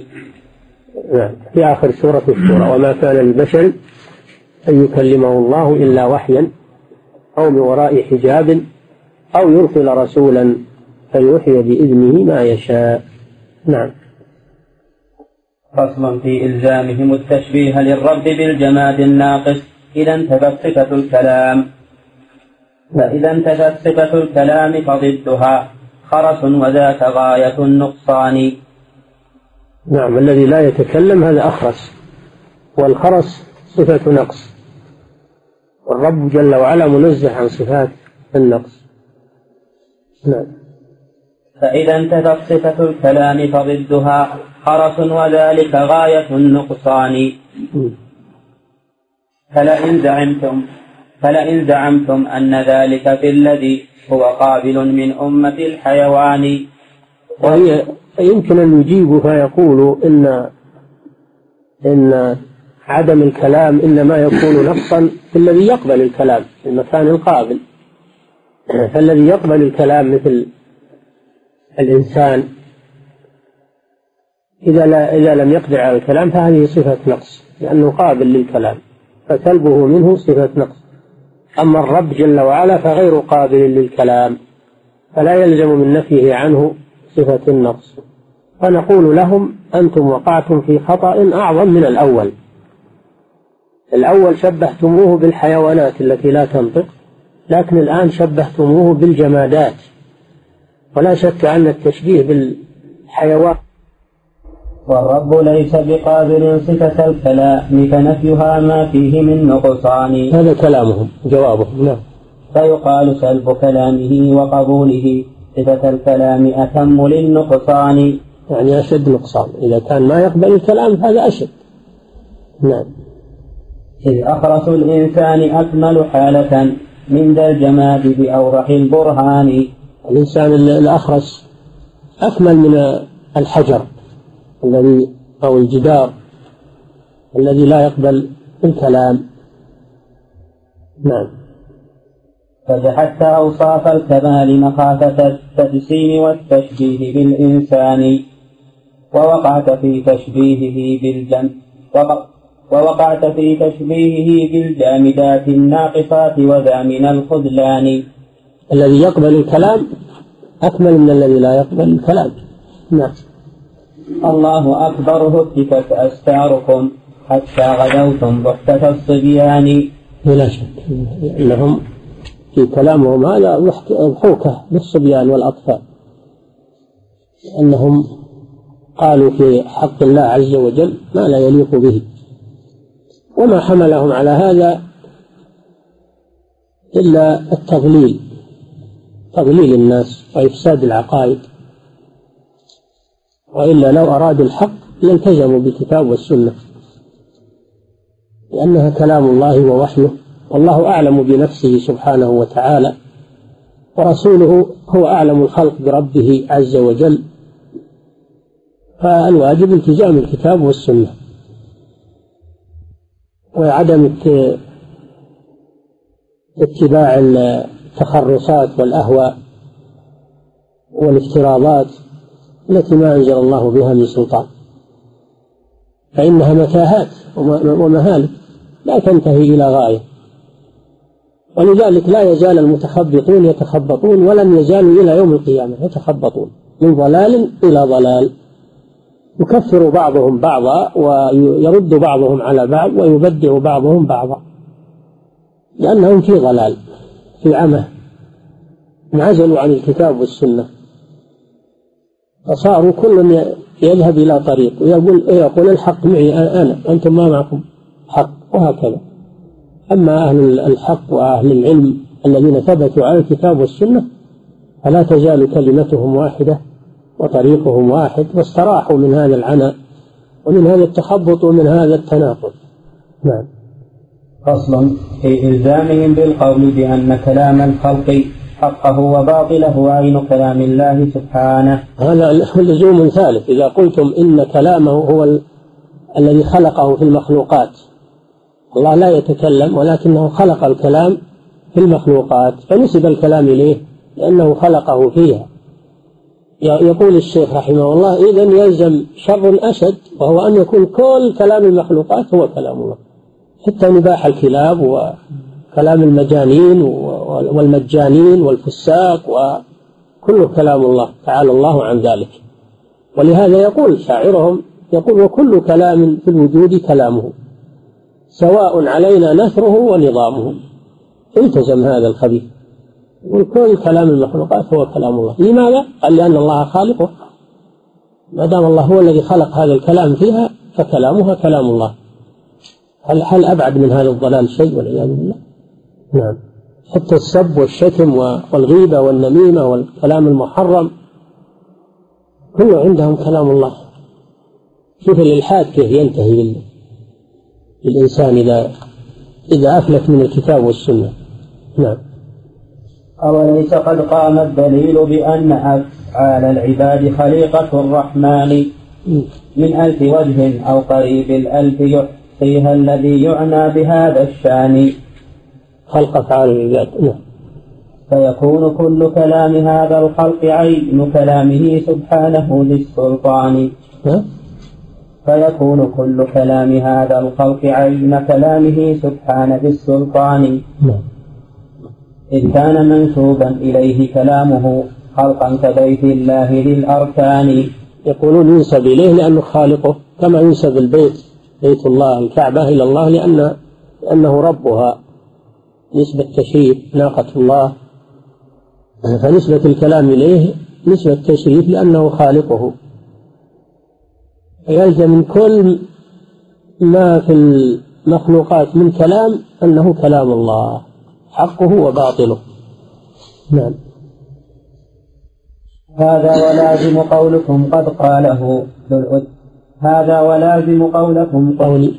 نعم في آخر سورة الشورى. وما كان لبشر أن يكلمه الله إلا وحيا أو من وراء حجاب أو يرسل رسولا. فيوحي بإذنه ما يشاء. نعم. فصل في إلزامهم التشبيه للرب بالجماد الناقص. إذا انتفت صفة الكلام. فإذا انتفت صفة الكلام فضدها. خرس وذاك غاية النقصان. نعم. الذي لا يتكلم هذا أخرس. والخرس صفة نقص. والرب جل وعلا منزه عن صفات النقص. نعم. فإذا انتفت صفة الكلام فضدها خرس وذلك غاية النقصان. فلئن زعمتم فلئن زعمتم أن ذلك في الذي هو قابل من أمة الحيوان. وهي يمكن أن يجيب فيقول إن إن عدم الكلام إنما يكون نقصا في الذي يقبل الكلام في المكان القابل. فالذي يقبل الكلام مثل الإنسان إذا لا إذا لم يقدر على الكلام فهذه صفة نقص لأنه قابل للكلام فسلبه منه صفة نقص. أما الرب جل وعلا فغير قابل للكلام فلا يلزم من نفيه عنه صفة النقص فنقول لهم أنتم وقعتم في خطأ أعظم من الأول. الأول شبهتموه بالحيوانات التي لا تنطق لكن الآن شبهتموه بالجمادات. ولا شك أن التشبيه بالحيوان والرب ليس بقابل صفة الكلام فنفيها ما فيه من نقصان هذا كلامهم جوابهم نعم. فيقال سلب كلامه وقبوله صفة الكلام أتم للنقصان. يعني أشد نقصان. إذا كان ما يقبل الكلام هذا أشد. نعم. إذ أخرس الإنسان أكمل حالة من ذا الجماد بأوضح البرهان. الإنسان الأخرس أكمل من الحجر الذي أو الجدار الذي لا يقبل الكلام. نعم. فجحدت أوصاف الكمال مخافة التجسيم والتشبيه بالإنسان ووقعت في تشبيهه بالجم ووقعت في تشبيهه بالجامدات الناقصات وذا من الخذلان. الذي يقبل الكلام أكمل من الذي لا يقبل الكلام. نعم. الله أكبر هتكت أستاركم حتى غدوتم بحتة الصبيان. بلا شك. إنهم في كلامهم هذا ضحوكة للصبيان والأطفال. أنهم قالوا في حق الله عز وجل ما لا يليق به. وما حملهم على هذا إلا التضليل. تضليل الناس وإفساد العقائد. وإلا لو أرادوا الحق لالتزموا بالكتاب والسنة لأنها كلام الله ووحيه والله أعلم بنفسه سبحانه وتعالى ورسوله هو أعلم الخلق بربه عز وجل. فالواجب التزام الكتاب والسنة. وعدم اتباع التخرصات والأهواء والافتراضات التي ما أنزل الله بها من سلطان. فإنها متاهات ومهالك لا تنتهي إلى غاية. ولذلك لا يزال المتخبطون يتخبطون ولن يزالوا إلى يوم القيامة يتخبطون من ضلال إلى ضلال. يكفر بعضهم بعضا ويرد بعضهم على بعض ويبدع بعضهم بعضا لأنهم في ضلال. في عمى انعزلوا عن الكتاب والسنة. فصاروا كل يذهب إلى طريق ويقول يقول الحق معي أنا أنتم ما معكم حق وهكذا. أما أهل الحق وأهل العلم الذين ثبتوا على الكتاب والسنة فلا تزال كلمتهم واحدة وطريقهم واحد واستراحوا من هذا العناء ومن هذا التخبط ومن هذا التناقض. نعم. فصل في إلزامهم بالقول بأن كلام الخلق حقه وباطله عين كلام الله سبحانه. هذا لزوم ثالث إذا قلتم إن كلامه هو ال... الذي خلقه في المخلوقات. الله لا يتكلم ولكنه خلق الكلام في المخلوقات فنسب الكلام إليه لأنه خلقه فيها. يقول الشيخ رحمه الله إذا يلزم شر أشد وهو أن يكون كل كلام المخلوقات هو كلام الله. حتى نباح الكلاب وكلام المجانين والمجانين والفساق وكله كلام الله تعالى الله عن ذلك. ولهذا يقول شاعرهم يقول وكل كلام في الوجود كلامه سواء علينا نثره ونظامه. التزم هذا الخبيث يقول كل كلام المخلوقات هو كلام الله. لماذا؟ قال لأن الله خالقه ما دام الله هو الذي خلق هذا الكلام فيها فكلامها كلام الله. هل هل أبعد من هذا الضلال شيء والعياذ بالله؟ نعم. حتى السب والشتم والغيبة والنميمة والكلام المحرم كله عندهم كلام الله. شوف الإلحاد كيف ينتهي للإنسان إذا إذا أفلت من الكتاب والسنة؟ نعم. أوليس قد قام الدليل بأن أفعال العباد خليقة الرحمن؟ من ألف وجه أو قريب الألف يحصيها الذي يعنى بهذا الشأن. خلق أفعال العباد نعم فيكون كل كلام هذا الخلق عين كلامه سبحانه للسلطان. فيكون كل كلام هذا الخلق عين كلامه سبحانه بالسلطان نعم. إذ كان منسوبا إليه كلامه خلقا كبيت الله للأركان. يقولون ينسب إليه لأنه خالقه كما ينسب البيت. بيت الله الكعبة إلى الله لأن لأنه ربها نسبة تشريف ناقة الله. فنسبة الكلام إليه نسبة تشريف لأنه خالقه. يلزم من كل ما في المخلوقات من كلام أنه كلام الله حقه وباطله. نعم. هذا ولازم قولكم قد قاله ذو هذا ولازم قولكم قولي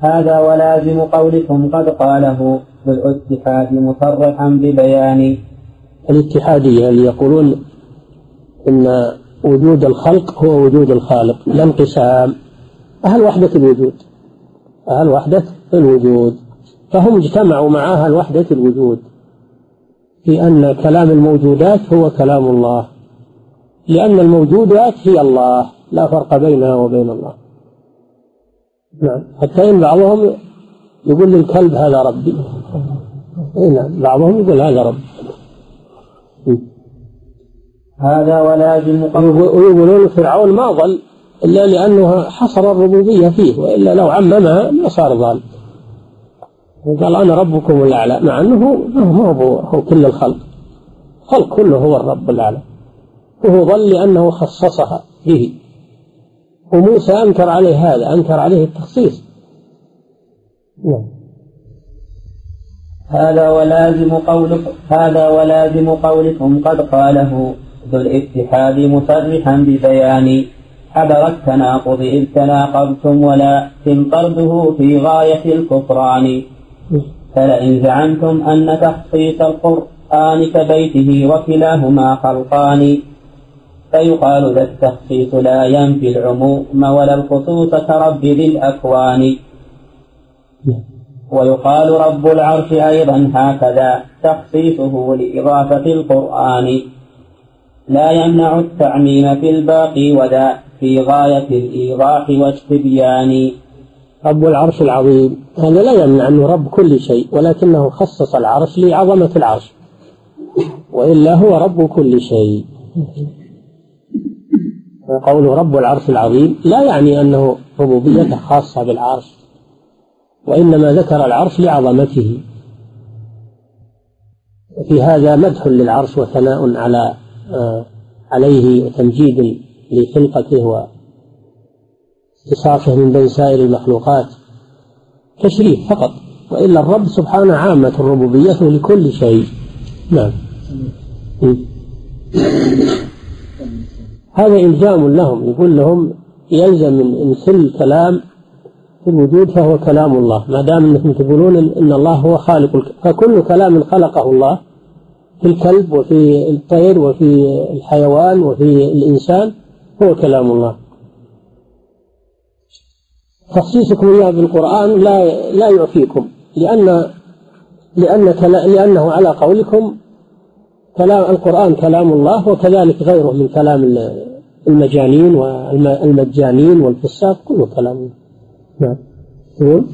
هذا ولازم قولكم قد قاله ذو الاتحاد مصرحا ببيان. الاتحادية اللي يقولون إن وجود الخلق هو وجود الخالق لا انقسام. أهل وحدة الوجود أهل وحدة الوجود. فهم اجتمعوا مع أهل وحدة الوجود في أن كلام الموجودات هو كلام الله لأن الموجودات هي الله. لا فرق بينها وبين الله. نعم. حتى إن بعضهم يقول للكلب هذا ربي. نعم بعضهم يقول هذا ربي. هذا ولازم ويقولون فرعون ما ضل إلا لأنه حصر الربوبية فيه وإلا لو عممها ما صار ضال. وقال أنا ربكم الأعلى مع أنه ما هو, هو كل الخلق. الخلق كله هو الرب الأعلى. وهو ظل لأنه خصصها به. وموسى أنكر عليه هذا أنكر عليه التخصيص. نعم. هذا ولازم قولكم هذا ولازم قولكم قد قاله ذو الاتحاد مصرحا ببيان حذر التناقض إذ تناقضتم ولكن طرده في غاية الكفران. فلئن زعمتم أن تخصيص القرآن كبيته وكلاهما خلقان. فيقال ذا التخصيص لا ينفي العموم ولا الخصوص كرب ذي الأكوان. ويقال رب العرش أيضا هكذا تخصيصه لإضافة القرآن. لا يمنع التعميم في الباقي وذا في غاية الإيضاح والتبيان رب العرش العظيم. هذا لا يمنع أنه رب كل شيء ولكنه خصص العرش لعظمة العرش. وإلا هو رب كل شيء. قوله رب العرش العظيم لا يعني أنه ربوبيته خاصة بالعرش وإنما ذكر العرش لعظمته. في هذا مدح للعرش وثناء على آه، عليه وتمجيد لخلقته واختصاصه من بين سائر المخلوقات. تشريف فقط وإلا الرب سبحانه عامة الربوبية لكل شيء. نعم. هذا إلزام لهم يقول لهم يلزم من كل كلام في الوجود فهو كلام الله. ما دام إنكم تقولون إن الله هو خالق فكل كلام خلقه الله في الكلب وفي الطير وفي الحيوان وفي الإنسان هو كلام الله. تخصيصكم إياه بالقرآن لا لا يعفيكم لأن لأن لأنه على قولكم كلام القرآن كلام الله وكذلك غيره من كلام المجانين والمجانين والفساق كله كلام. الله نعم. يقول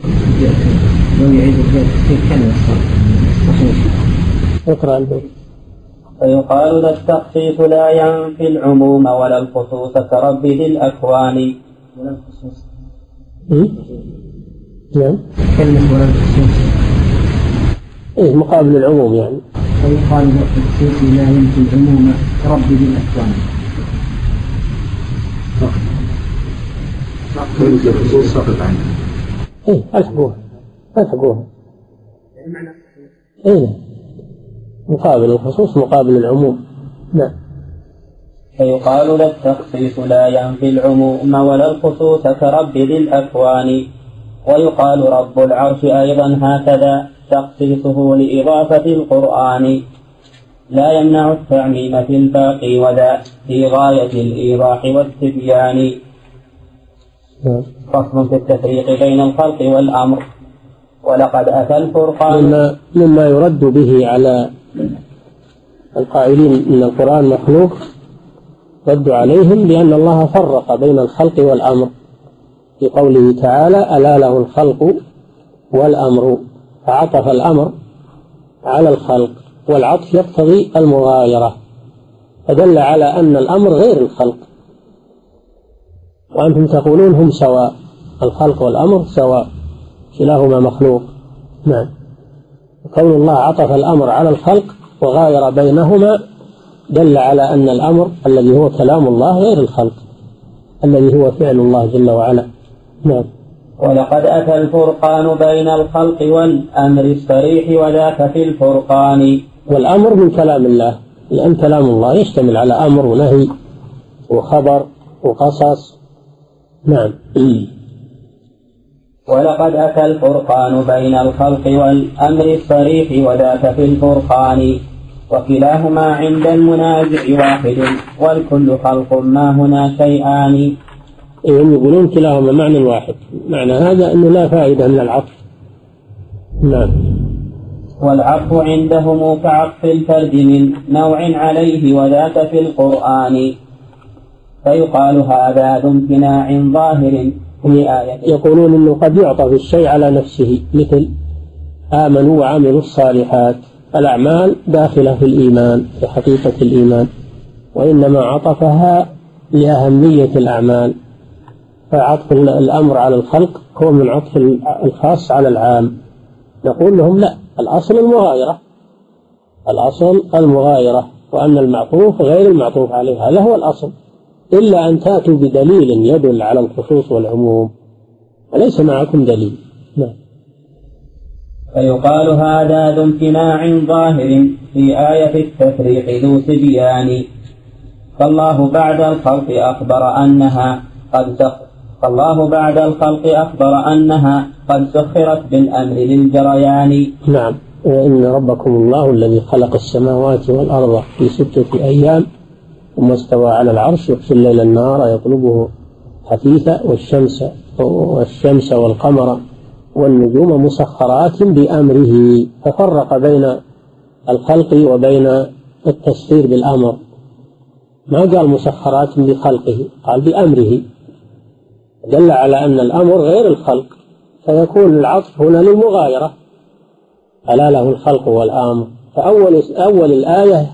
اقرأ البيت. فيقال ذا التخصيص لا ينفي العموم ولا الخصوص كرب ذي الأكوان. ولا الخصوص نعم. كلمة ولا الخصوص. إيه مقابل العموم يعني. فيقال التخصيص لا ينفي العموم كرب ذي الأكوان كلمة الخصوص سقط عنها إيه ألحقوها ألحقوها إيه. مقابل الخصوص مقابل العموم. نعم. فيقال لا التخصيص لا ينفي العموم ولا الخصوص كرب ذي الأكوان. ويقال رب العرش أيضا هكذا. تخصيصه لإضافة القرآن. لا يمنع التعميم في الباقي وذا في غاية الإيضاح والتبيان. فصل في التفريق بين الخلق والأمر. ولقد أتى الفرقان. مما, مما يرد به على القائلين إن القرآن مخلوق. رد عليهم بأن الله فرق بين الخلق والأمر. في قوله تعالى ألا له الخلق والأمر. فعطف الأمر على الخلق والعطف يقتضي المغايرة فدل على أن الأمر غير الخلق. وأنتم تقولون هم سواء الخلق والأمر سواء كلاهما مخلوق. نعم. كون الله عطف الأمر على الخلق وغاير بينهما دل على أن الأمر الذي هو كلام الله غير الخلق الذي هو فعل الله جل وعلا. نعم. ولقد أتى الفرقان بين الخلق والأمر الصريح وذاك في الفرقان. والأمر من كلام الله لأن كلام الله يشتمل على أمر ونهي وخبر وقصص. نعم. (clears throat) ولقد أتى الفرقان بين الخلق والأمر الصريح وذاك في الفرقان. وكلاهما عند المنازع واحد والكل خلق ما هنا شيئان. هم يقولون كلاهما معنى واحد. معنى هذا أنه لا فائدة من العطف. نعم. والعطف عندهم كعطف الفرد من نوع عليه وذاك في القرآن. فيقال هذا ذو امتناع ظاهر يقولون إنه قد يعطف الشيء على نفسه مثل آمنوا وعملوا الصالحات. الأعمال داخلة في الإيمان في حقيقة الإيمان. وإنما عطفها لأهمية الأعمال. فعطف الأمر على الخلق هو من عطف الخاص على العام. نقول لهم لا الأصل المغايرة. الأصل المغايرة وأن المعطوف غير المعطوف عليه هذا هو الأصل. إلا أن تأتوا بدليل يدل على الخصوص والعموم. وليس معكم دليل. نعم. فيقال هذا ذو امتناع ظاهر في آية التفريق ذو سبيان فالله بعد الخلق أخبر أنها قد فالله بعد الخلق أخبر أنها قد سخرت بالأمر للجريان. نعم. إن ربكم الله الذي خلق السماوات والأرض في ستة أيام ثم استوى على العرش يغشي الليل النهار يطلبه حثيثا والشمس والشمس والقمر والنجوم مسخرات بأمره. ففرق بين الخلق وبين التسخير بالأمر. ما قال مسخرات بخلقه؟ قال بأمره. دل على أن الأمر غير الخلق فيكون العطف هنا للمغايرة. ألا له الخلق والأمر؟ فأول أول الآية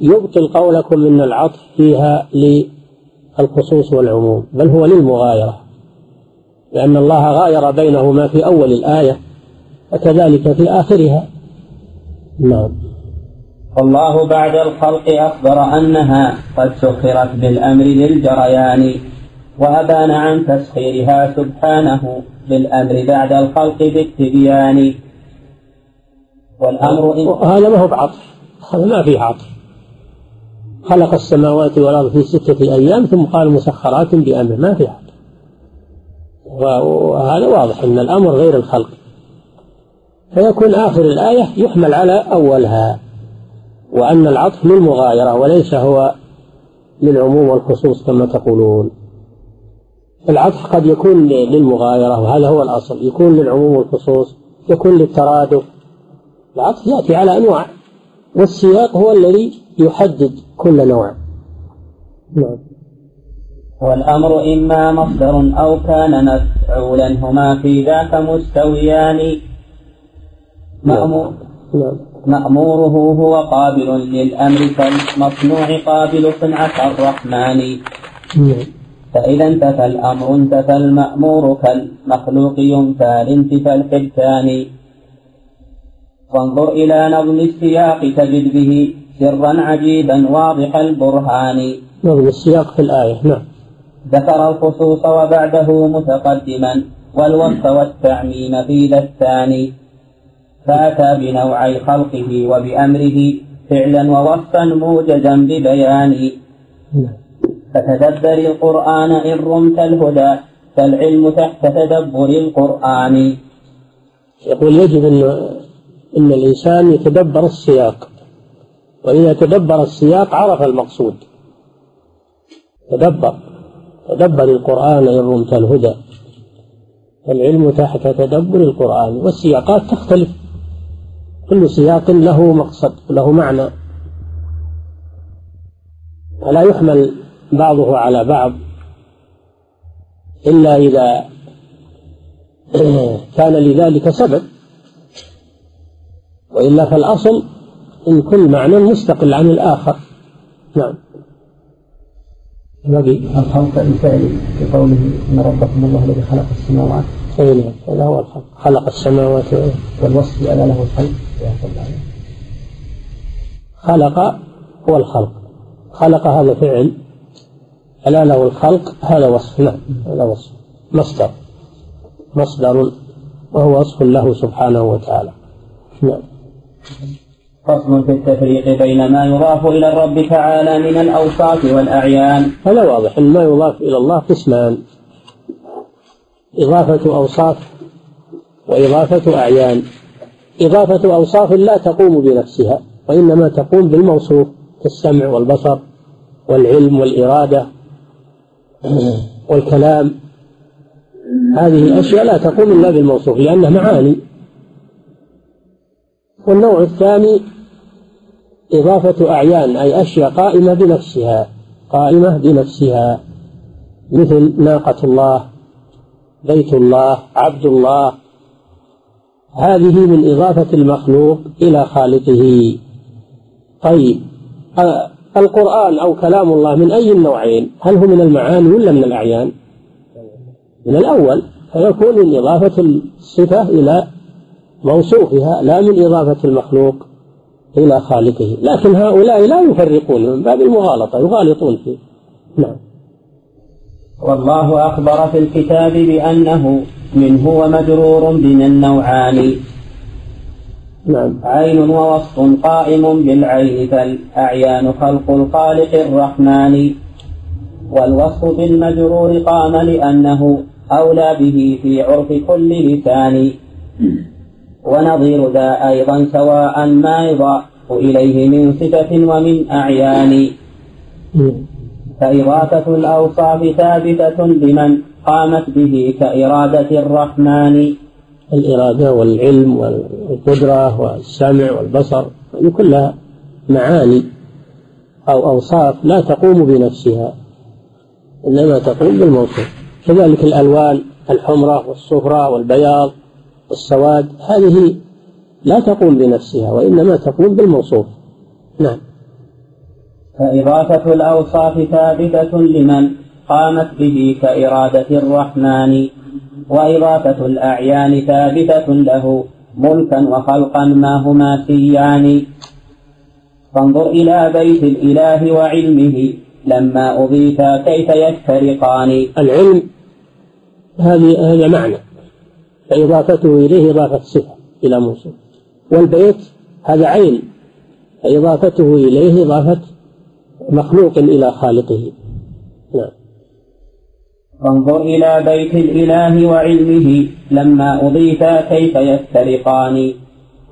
يبطل قولكم إن العطف فيها للخصوص والعموم بل هو للمغايرة. لأن الله غاير بينهما في أول الآية وكذلك في آخرها. نعم. والله بعد الخلق أخبر أنها قد سخرت بالأمر للجريان. وأبان عن تسخيرها سبحانه بالامر بعد الخلق بالتبيان. والأمر إن هذا ما هو بعطف. هذا ما فيه عطف. خلق السماوات والأرض في ستة أيام ثم قال مسخرات بأمره ما في حد وهذا واضح أن الأمر غير الخلق. فيكون آخر الآية يحمل على أولها. وأن العطف للمغايرة وليس هو للعموم والخصوص كما تقولون. العطف قد يكون للمغايرة وهذا هو الأصل يكون للعموم والخصوص يكون للترادف. العطف يأتي على أنواع والسياق هو الذي يحدد كل نوع. نعم. والأمر إما مصدر أو كان مفعولا هما في ذاك مستويان. مأمور نعم. مأموره هو قابل للأمر كالمصنوع قابل صنعة الرحمن. نعم. فإذا انتفى الأمر انتفى المأمور كالمخلوق ينفى لانتفى الحبتان وانظر إلى نظم السياق تجد به سرا عجيبا واضح البرهان. نظم السياق في الآية نعم. ذكر الخصوص وبعده متقدما والوصف والتعميم في ذا الثاني. فأتى بنوعي خلقه وبأمره فعلا ووصفا موجزا ببيان. فتدبر القرآن إن رمت الهدى فالعلم تحت تدبر القرآن. يقول يجب أن أن الإنسان يتدبر السياق. وإذا تدبر السياق عرف المقصود. تدبر. تدبر القرآن إن رمت الهدى. العلم تحت تدبر القرآن. والسياقات تختلف. كل سياق له مقصد له معنى. فلا يحمل بعضه على بعض إلا إذا (clears throat) كان لذلك سبب. وإلا فالأصل إن كل معنى مستقل عن الآخر. نعم. بقي الخلق الفعلي في قوله إن ربكم الله الذي خلق السماوات. أي نعم. هذا هو الخلق. خلق السماوات والوصف الا له الخلق. خلق هو الخلق. خلق هذا فعل ألا له الخلق؟ هذا وصف نعم هذا وصف. مصدر. مصدر وهو وصف له سبحانه وتعالى. نعم. فصل في التفريق بين ما يضاف إلى الرب تعالى من الأوصاف والأعيان. هذا واضح. ما يضاف إلى الله قسمان. إضافة أوصاف وإضافة أعيان. إضافة أوصاف لا تقوم بنفسها وإنما تقوم بالموصوف كالسمع والبصر والعلم والإرادة. (clears throat) والكلام. هذه الأشياء لا تقوم إلا بالموصوف لأنها معاني. والنوع الثاني إضافة أعيان أي أشياء قائمة بنفسها قائمة بنفسها. مثل ناقة الله بيت الله عبد الله. هذه من إضافة المخلوق إلى خالقه. طيب القرآن أو كلام الله من أي النوعين؟ هل هو من المعاني ولا من الأعيان؟ من الأول فيكون من إضافة الصفة إلى موصوفها لا من إضافة المخلوق إلى خالقه. لكن هؤلاء لا يفرقون من باب المغالطة يغالطون فيه. نعم. والله أخبر في الكتاب بأنه منه ومجرور من النوعان. نعم. عين ووصف قائم بالعين فالأعيان خلق الخالق الرحمن. والوصف بالمجرور قام لأنه أولى به في عرف كل لسان. ونظير ذا أيضا سواء ما يضاف إليه من صفة ومن أعيان. فإضافة الأوصاف ثابتة لمن قامت به كإرادة الرحمن. الإرادة والعلم والقدرة والسمع والبصر هذه كلها معاني أو أوصاف لا تقوم بنفسها إنما تقوم بالموصوف كذلك الألوان الحمرة والصفرة والبياض والسواد هذه لا تقوم بنفسها وإنما تقوم بالموصوف. نعم. فإضافة الأوصاف ثابتة لمن قامت به كإرادة الرحمن. وإضافة الأعيان ثابتة له ملكا وخلقا ما هما سيان. فانظر إلى بيت الإله وعلمه لما أضيفا كيف يفترقان. العلم هذه هذا معنى. فإضافته إليه إضافة صفة إلى موسى. والبيت هذا عين. فإضافته إليه إضافة مخلوق إلى خالقه. فانظر إلى بيت الإله وعلمه لما أضيف كيف يفترقان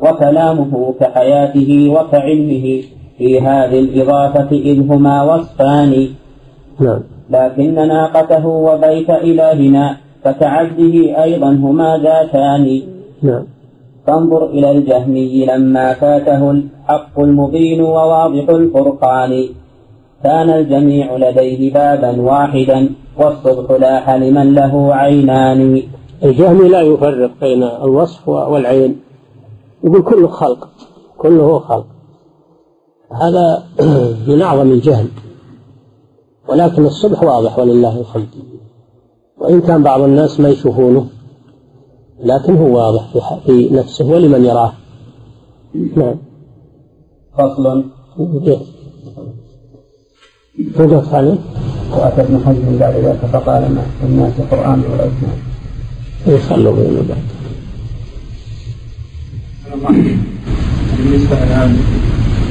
وكلامه كحياته وكعلمه في هذه الإضافة إذ هما وصفان. نعم. لكن ناقته وبيت إلهنا فكعبده أيضا هما ذاتان. نعم. فانظر إلى الجهمي لما فاته الحق المبين وواضح الفرقان. كان الجميع لديه بابا واحدا. والصبح لاح لمن له عينان. الجهمي لا يفرق بين الوصف والعين. يقول كله خلق كله خلق. هذا (clears throat) من أعظم الجهل. ولكن الصبح واضح ولله الحمد. وإن كان بعض الناس ما يشوفونه لكن هو واضح في نفسه ولمن يراه. نعم. فصل. وقف عليه؟ وأتى ابن حزم بعد ذلك فقال ما في الناس قرآن ولا إثنان يصلوا بين بعد بالنسبة الآن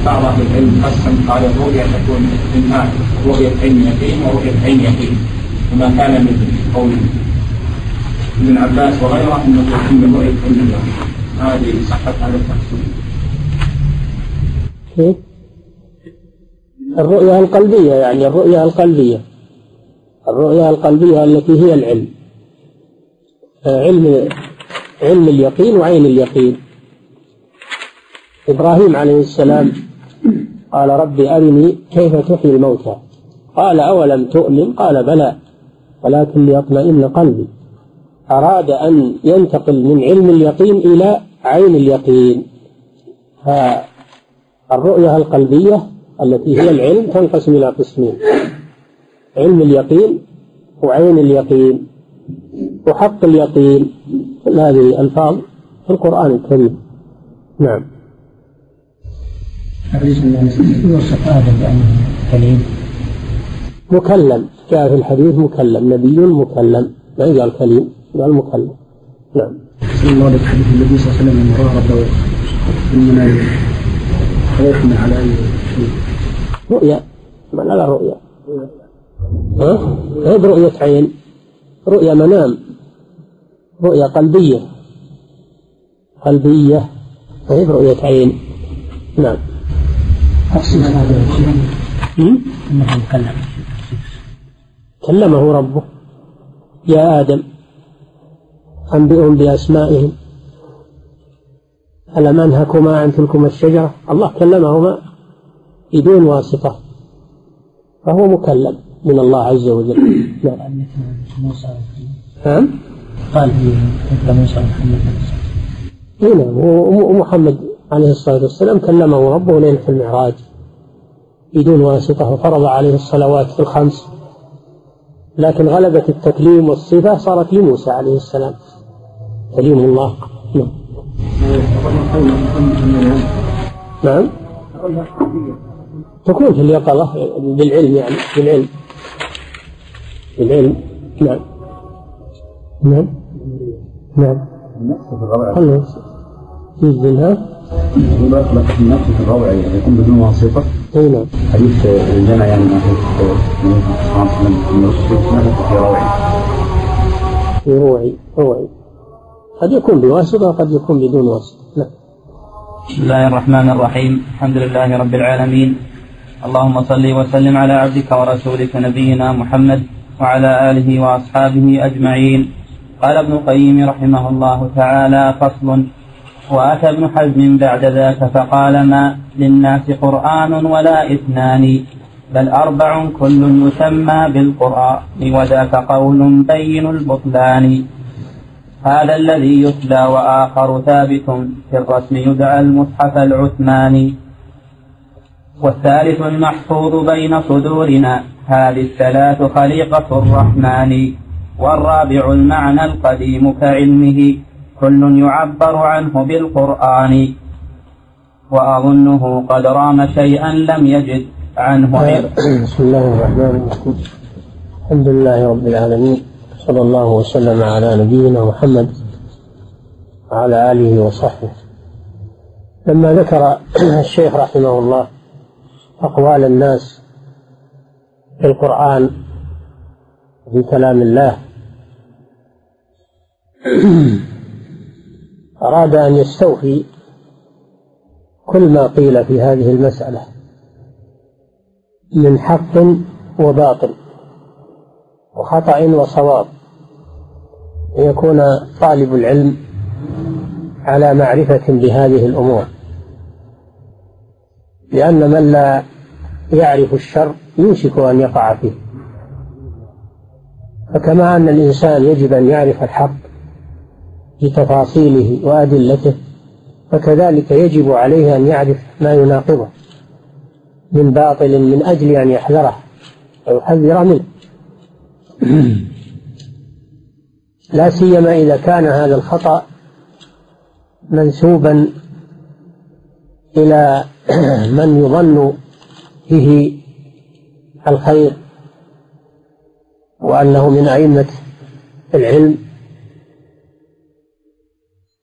بعض أهل العلم قسم قال الرؤيا تكون إما رؤية عين يقين ورؤية عين يقين وما كان من قول ابن عباس وغيره أنه يكون من رؤية عين يقين هذه صحة هذا التقسيم كيف؟ الرؤيا القلبية يعني الرؤيا القلبية. الرؤيا القلبية التي هي العلم. علم علم اليقين وعين اليقين. إبراهيم عليه السلام قال رب أرني كيف تحيي الموتى. قال أولم تؤمن؟ قال بلى ولكن ليطمئن قلبي. أراد أن ينتقل من علم اليقين إلى عين اليقين. فالرؤية القلبية التي هي العلم تنقسم إلى قسمين. علم اليقين وعين اليقين وحق اليقين. كل هذه الألفاظ في القرآن الكريم. نعم. يوصف آدم بأنه كليم مكلم. جاء في الحديث مكلم. نبي مكلم. ما قال كليم؟ قال مكلم. نعم. الله الحديث النبي صلى الله عليه وسلم ربه في على أي شيء. رؤيا. ما لا رؤيا. ها؟ ما برؤية عين. رؤيا منام. رؤيا قلبية. قلبية. ما هي برؤية عين. نعم. تخصيص هذا؟ أنه مكلم كلمه ربه. يا آدم أنبئهم بأسمائهم. ألم أنهكما عن تلكما الشجرة؟ الله كلمهما بدون واسطة. فهو مكلم من الله عز وجل. (coughs) نعم. قال مثل موسى نعم قال مثل موسى ومحمد إيه نعم. ومحمد عليه الصلاة والسلام كلمه ربه ليلة المعراج بدون واسطة وفرض عليه الصلوات الخمس. لكن غلبة التكليم والصفة صارت لموسى عليه السلام. كليم الله. نعم. نعم. تكون في اليقظة بالعلم يعني بالعلم. بالعلم. نعم. نعم. نعم. النفس في لك النفس في الروع يكون بدون واسطة أي نعم. حديث الجمع يعني في روعي في روعي روعي. قد يكون بواسطة وقد يكون بدون واسطة. نعم. بسم الله الرحمن الرحيم. الحمد لله رب العالمين. اللهم صل وسلم على عبدك ورسولك نبينا محمد وعلى آله وأصحابه أجمعين. قال ابن القيم رحمه الله تعالى فصل وأتى ابن حزم بعد ذاك فقال ما للناس قرآن ولا إثنان بل أربع كل يسمى بالقرآن وذاك قول بين البطلان. هذا الذي يتلى وآخر ثابت في الرسم يدعى المصحف العثماني. والثالث المحفوظ بين صدورنا هذه الثلاث خليقة الرحمن. والرابع المعنى القديم كعلمه كل يعبر عنه بالقرآن. وأظنه قد رام شيئا لم يجد عنه بسم الله الرحمن الرحيم. الحمد لله رب العالمين. صلى الله وسلم على نبينا محمد وعلى آله وصحبه. لما ذكر (clears throat) الشيخ رحمه الله أقوال الناس في القرآن في كلام الله (clears throat) أراد أن يستوفي كل ما قيل في هذه المسألة من حق وباطل. وخطأ وصواب. يكون طالب العلم على معرفة بهذه الأمور. لأن من لا يعرف الشر يوشك أن يقع فيه. فكما أن الإنسان يجب أن يعرف الحق بتفاصيله وأدلته فكذلك يجب عليه أن يعرف ما يناقضه من باطل من أجل أن يحذره ويحذر منه. لا سيما إذا كان هذا الخطأ منسوبا إلى من يظن به الخير وأنه من أئمة العلم.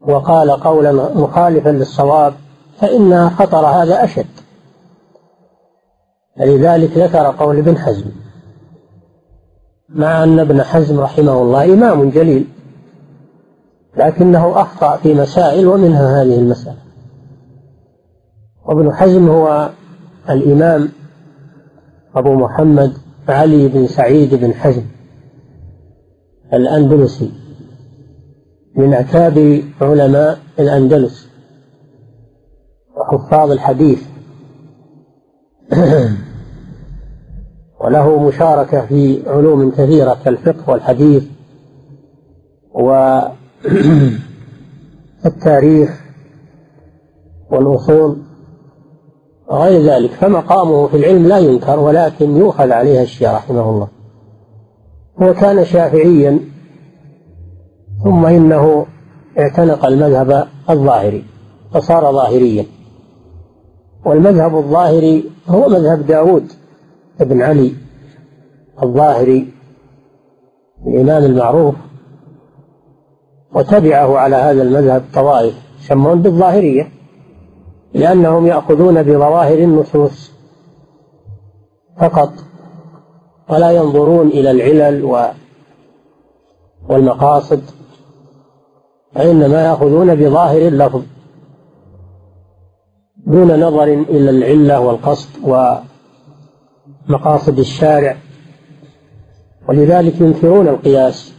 وقال قولا مخالفا للصواب فإن خطر هذا أشد. لذلك ذكر قول ابن حزم. مع أن ابن حزم رحمه الله إمام جليل لكنه أخطأ في مسائل ومنها هذه المسألة. وابن حزم هو الإمام أبو محمد علي بن سعيد بن حزم الأندلسي من أكابر علماء الأندلس وحفاظ الحديث. (clears throat) وله مشاركة في علوم كثيرة كالفقه والحديث والتاريخ (clears throat) والأصول وغير ذلك. فمقامه في العلم لا ينكر ولكن يؤخذ عليه الشيء رحمه الله. هو كان شافعيا ثم إنه اعتنق المذهب الظاهري فصار ظاهريا. والمذهب الظاهري هو مذهب داود. بن علي الظاهري الإمام المعروف وتبعه على هذا المذهب طوائف يسمون بالظاهرية لأنهم يأخذون بظواهر النصوص فقط ولا ينظرون إلى العلل والمقاصد وإنما يأخذون بظاهر اللفظ دون نظر إلى العلة والقصد ومقاصد الشارع ولذلك ينكرون القياس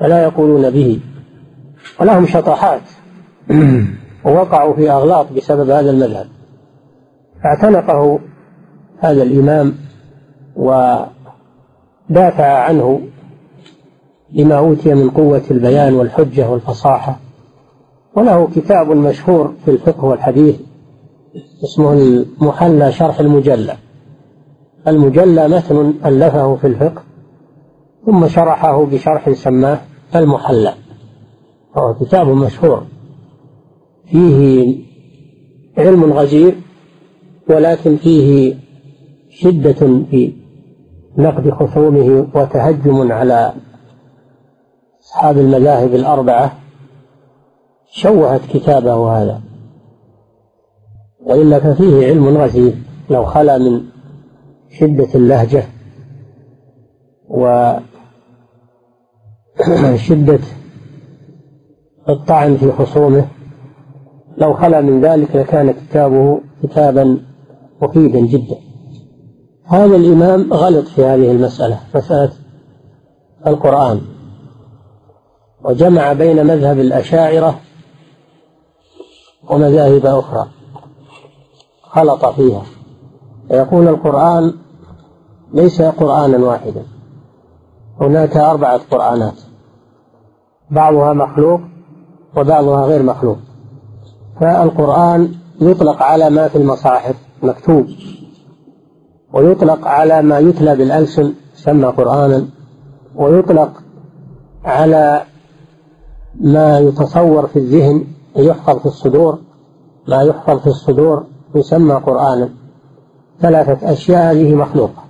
فلا يقولون به ولهم شطحات (clears throat) ووقعوا في أغلاط بسبب هذا المذهب. فاعتنقه هذا الإمام ودافع عنه لما أوتي من قوة البيان والحجة والفصاحة. وله كتاب مشهور في الفقه والحديث اسمه المحلى شرح المجلى المجلى متن ألفه في الفقه ثم شرحه بشرح سماه المحلى وهو كتاب مشهور. فيه علم غزير ولكن فيه شدة في نقد خصومه وتهجم على أصحاب المذاهب الأربعة. شوهت كتابه هذا. وإلا ففيه علم غزير لو خلا من شدة اللهجة وشدة (clears throat) الطعن في خصومه. لو خلا من ذلك لكان كتابه كتابا مفيدا جدا. هذا الإمام غلط في هذه المسألة مسألة القرآن. وجمع بين مذهب الأشاعرة ومذاهب أخرى. خلط فيها. يقول القرآن ليس قرآنا واحدا. هناك أربعة قرآنات. بعضها مخلوق وبعضها غير مخلوق. فالقرآن يطلق على ما في المصاحف مكتوب. ويطلق على ما يتلى بالألسن يسمى قرآنا. ويطلق على ما يتصور في الذهن ويحفظ في الصدور. ما يحفظ في الصدور يسمى قرآنا. ثلاثة أشياء هذه مخلوقة.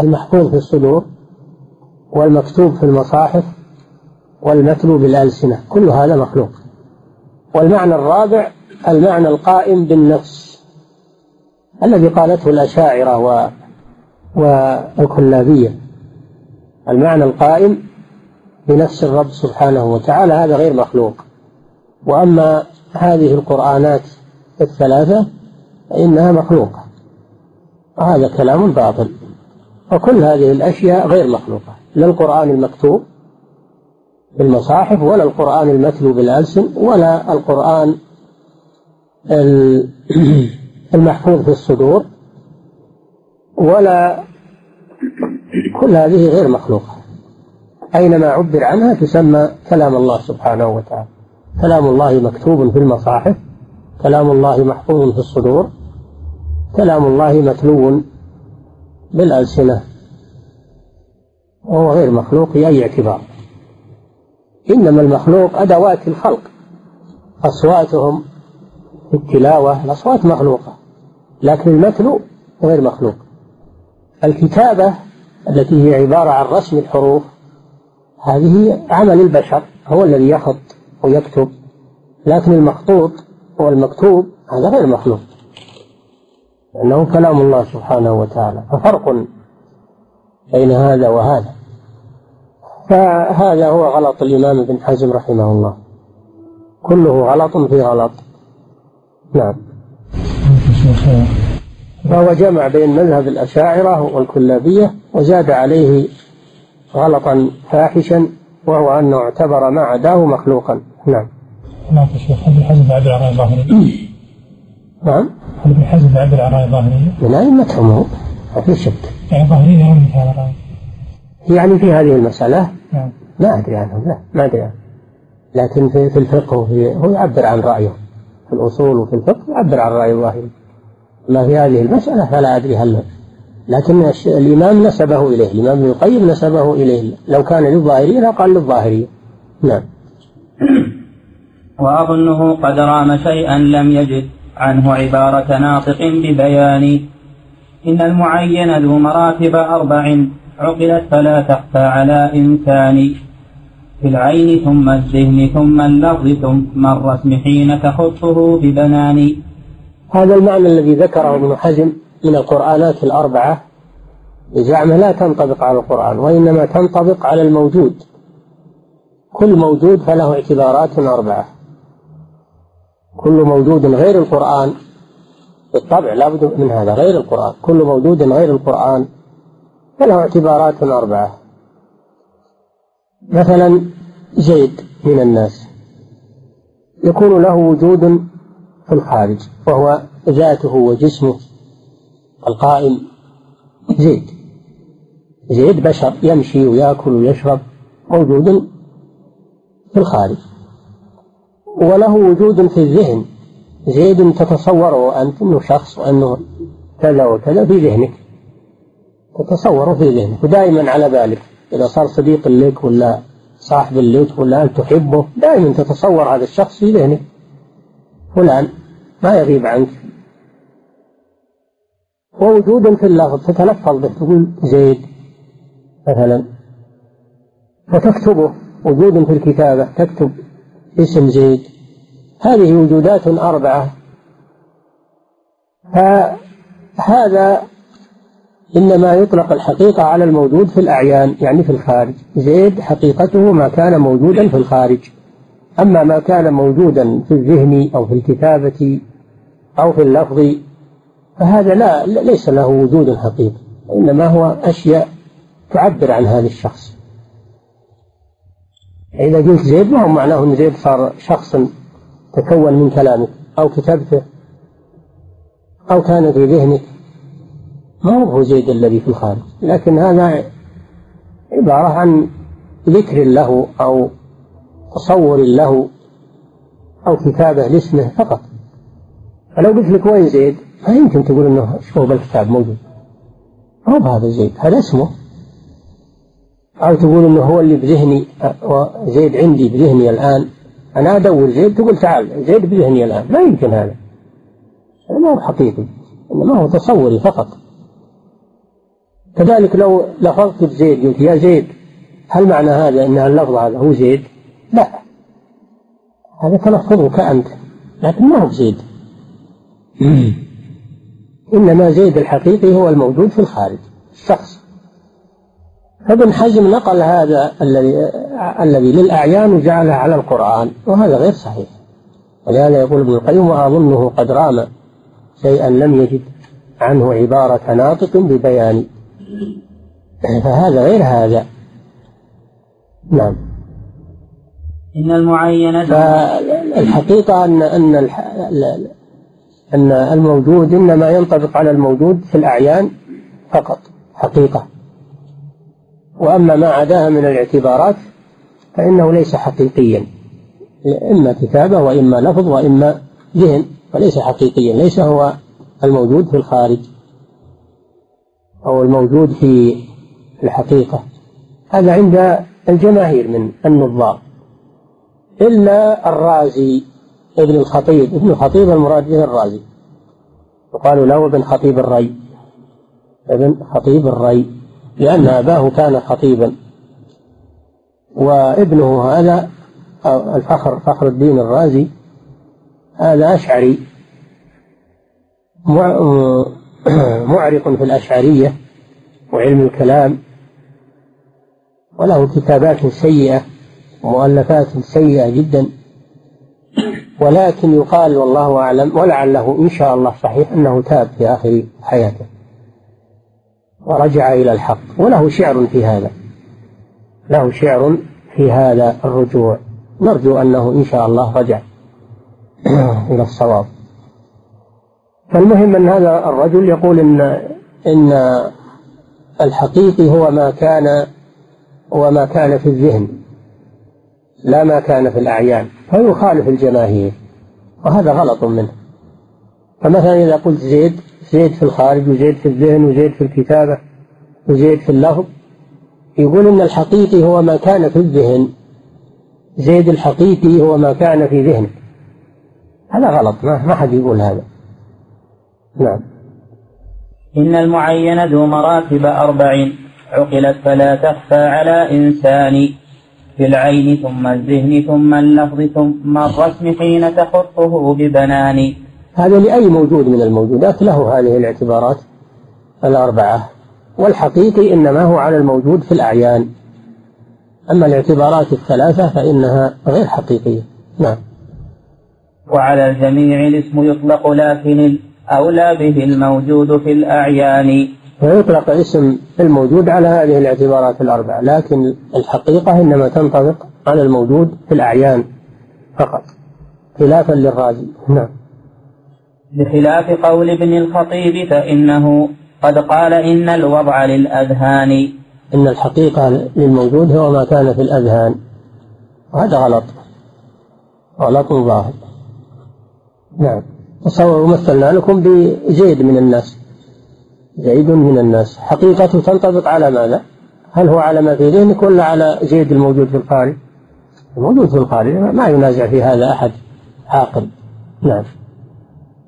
المحفوظ في الصدور والمكتوب في المصاحف والمتلو بالألسنة كل هذا مخلوق. والمعنى الرابع المعنى القائم بالنفس الذي قالته الأشاعرة و والكلابية المعنى القائم بنفس الرب سبحانه وتعالى هذا غير مخلوق. وأما هذه القرآنات الثلاثة فإنها مخلوقة. وهذا كلام باطل. وكل هذه الأشياء غير مخلوقة لا القرآن المكتوب بالمصاحف ولا القرآن المتلو بالألسن ولا القرآن (clears throat) المحفوظ في الصدور ولا كل هذه غير مخلوقة. أينما عبر عنها تسمى كلام الله سبحانه وتعالى. كلام الله مكتوب في المصاحف كلام الله محفوظ في الصدور كلام الله متلو بالألسنة. وهو غير مخلوق في أي اعتبار. إنما المخلوق أدوات الخلق. أصواتهم في التلاوة الأصوات مخلوقة لكن المتلو غير مخلوق. الكتابة التي هي عبارة عن رسم الحروف هذه عمل البشر هو الذي يخط ويكتب لكن المخطوط والمكتوب هذا غير مخلوق. لأنه كلام الله سبحانه وتعالى ففرق بين هذا وهذا. فهذا هو غلط الإمام ابن حزم رحمه الله. كله غلط في غلط. نعم. فهو جمع بين مذهب الأشاعرة والكلابية وزاد عليه غلطا فاحشا وهو أنه اعتبر ما عداه مخلوقا. نعم. نعم يا شيخ هل ابن حزم يعبر عن رأي ظاهرية؟ نعم. هل ابن حزم يعبر عن رأي ظاهرية؟ من أئمتهم هو ما في شك. يعني ظاهرية يرون مثل هذا الرأي يعني في هذه المسألة؟ نعم. ما أدري عنهم لا ما أدري عنهم. لكن في, في الفقه وفي هو يعبر عن رأيه. في الأصول وفي الفقه يعبر عن رأي الظاهري. أما في هذه المسألة فلا أدري هل لكن الإمام نسبه إليه. الإمام ابن القيم نسبه إليه. لو كان للظاهرية لقال للظاهرية نعم. (coughs) وأظنه قد رام شيئا لم يجد. عنه عبارة ناطق ببيان. إن المعين ذو مراتب أربع عقلت فلا تخفى على إنسان. في العين ثم الذهن ثم اللفظ ثم الرسم حين تخطه ببنان. هذا المعنى الذي ذكره ابن حزم من القرآنات الأربعة. بزعمه لا تنطبق على القرآن وإنما تنطبق على الموجود. كل موجود فله اعتبارات أربعة. كل موجود غير القرآن. بالطبع لا بد من هذا غير القرآن. كل موجود غير القرآن. فله اعتبارات أربعة. مثلا زيد من الناس. يكون له وجود في الخارج وهو ذاته وجسمه القائم زيد. زيد بشر يمشي ويأكل ويشرب موجود في الخارج. وله وجود في الذهن. زيد تتصوره أنت أنه شخص وأنه كذا وكذا في ذهنك. تتصوره في ذهنك. ودائما على بالك. إذا صار صديق لك ولا صاحب لك ولا أنت تحبه دائما تتصور هذا الشخص في ذهنك. فلان ما يغيب عنك. ووجود في اللفظ تتلفظ به. تقول زيد مثلا. وتكتبه وجود في الكتابة تكتب اسم زيد. هذه وجودات أربعة. فهذا إنما يطلق الحقيقة على الموجود في الأعيان يعني في الخارج. زيد حقيقته ما كان موجودا في الخارج. أما ما كان موجودا في الذهن أو في الكتابة أو في اللفظ فهذا لا ليس له وجود حقيقي إنما هو أشياء تعبر عن هذا الشخص. إذا قلت زيد ما هو معناه أن زيد صار شخص تكون من كلامك أو كتبته أو كان في ذهنك ما هو زيد الذي في الخارج. لكن هذا عبارة عن ذكر له أو تصور له أو كتابة لاسمه فقط. فلو قلت لك وين زيد ما يمكن تقول إنه شوف بالكتاب موجود. مو بهذا زيد هذا اسمه. أو تقول إنه هو اللي بذهني زيد عندي بذهني الآن. أنا أدور زيد تقول تعال زيد بذهني الآن. ما يمكن هذا. هذا ما هو حقيقي. إنما هو تصوري فقط. كذلك لو لفظت بزيد قلت يا زيد هل معنى هذا أن اللفظ هذا هو زيد؟ لا. هذا تلفظك أنت. لكن ما هو بزيد. إنما زيد الحقيقي هو الموجود في الخارج الشخص. فابن حزم نقل هذا الذي الذي للأعيان وجعله على القرآن وهذا غير صحيح. ولهذا يقول ابن القيم وأظنه قد رام شيئا لم يجد عنه عبارة ناطق ببيان. فهذا غير هذا. نعم. إن المعين فالحقيقة أن أن أن الموجود إنما ينطبق على الموجود في الأعيان فقط حقيقة. وأما ما عداها من الاعتبارات فإنه ليس حقيقيا إما كتابة وإما لفظ وإما ذهن وليس حقيقيا ليس هو الموجود في الخارج أو الموجود في الحقيقة. هذا عند الجماهير من النظار إلا الرازي ابن الخطيب ابن الخطيب المراد به الرازي. وقالوا له ابن خطيب الري ابن خطيب الري. لأن أباه كان خطيبا. وابنه هذا الفخر فخر الدين الرازي هذا أشعري. (clears throat) معرق في الأشعرية وعلم الكلام. وله كتابات سيئة ومؤلفات سيئة جدا. ولكن يقال والله أعلم ولعله إن شاء الله صحيح أنه تاب في آخر حياته. ورجع إلى الحق. وله شعر في هذا. له شعر في هذا الرجوع. نرجو أنه إن شاء الله رجع (clears throat) إلى الصواب. فالمهم أن هذا الرجل يقول إن إن الحقيقي هو ما كان وما كان في الذهن لا ما كان في الأعيان. فيخالف الجماهير. وهذا غلط منه. فمثلا إذا قلت زيد زيد في الخارج وزيد في الذهن وزيد في الكتابة وزيد في اللفظ يقول إن الحقيقي هو ما كان في الذهن زيد الحقيقي هو ما كان في ذهنك هذا غلط ما, حد يقول هذا. نعم. إن المعين ذو مراتب أربع عقلت فلا تخفى على إنسان في العين ثم الذهن ثم اللفظ ثم الرسم حين تخطه ببنان. هذا لأي موجود من الموجودات له هذه الاعتبارات الأربعة والحقيقي إنما هو على الموجود في الأعيان. أما الاعتبارات الثلاثة فإنها غير حقيقية. نعم. وعلى الجميع الاسم يطلق لكن الأولى به الموجود في الأعيان. ويطلق اسم الموجود على هذه الاعتبارات الأربعة لكن الحقيقة إنما تنطبق على الموجود في الأعيان فقط خلافا للرازي نعم. بخلاف قول ابن الخطيب فإنه قد قال إن الوضع للأذهان. إن الحقيقة للموجود هو ما كان في الأذهان. وهذا غلط. غلط ظاهر نعم. تصوروا مثلنا لكم بزيد من الناس. زيد من الناس. حقيقته تنطبق على ماذا؟ هل هو على ما في ذهنك ولا على زيد الموجود في الخارج؟ الموجود في الخارج ما ينازع في هذا أحد. عاقل. نعم.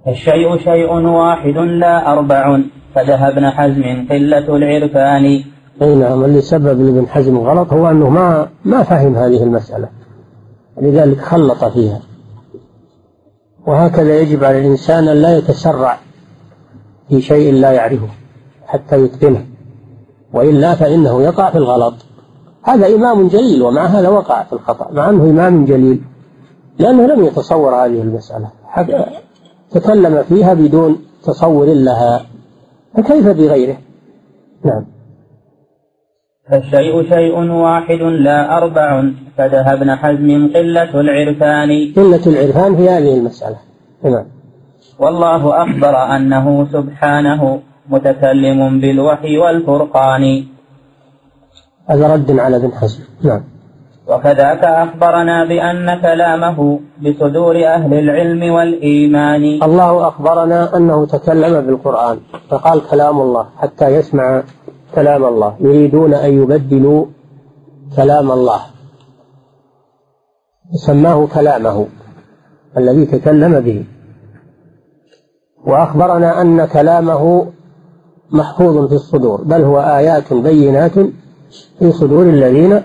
الشيء شيء واحد لا أربع. فذهب ابن حزم قلة العرفان. أي نعم اللي سبب لابن حزم غلط هو أنه ما ما فهم هذه المسألة. لذلك خلط فيها. وهكذا يجب على الإنسان أن لا يتسرع في شيء لا يعرفه حتى يتقنه. وإلا فإنه يقع في الغلط. هذا إمام جليل ومع هذا وقع في الخطأ مع أنه إمام جليل لأنه لم يتصور هذه المسألة. تكلم فيها بدون تصور لها فكيف بغيره؟ نعم. فالشيء شيء واحد لا أربع فذهب ابن حزم قلة العرفان. قلة العرفان في هذه المسألة. نعم. والله أخبر أنه سبحانه متكلم بالوحي والفرقان. هذا رد على ابن حزم. نعم. وكذاك أخبرنا بأن كلامه بصدور أهل العلم والإيمان. الله أخبرنا أنه تكلم بالقرآن فقال كلام الله حتى يسمع كلام الله. يريدون أن يبدلوا كلام الله. سماه كلامه الذي تكلم به. وأخبرنا أن كلامه محفوظ في الصدور بل هو آيات بينات في صدور الذين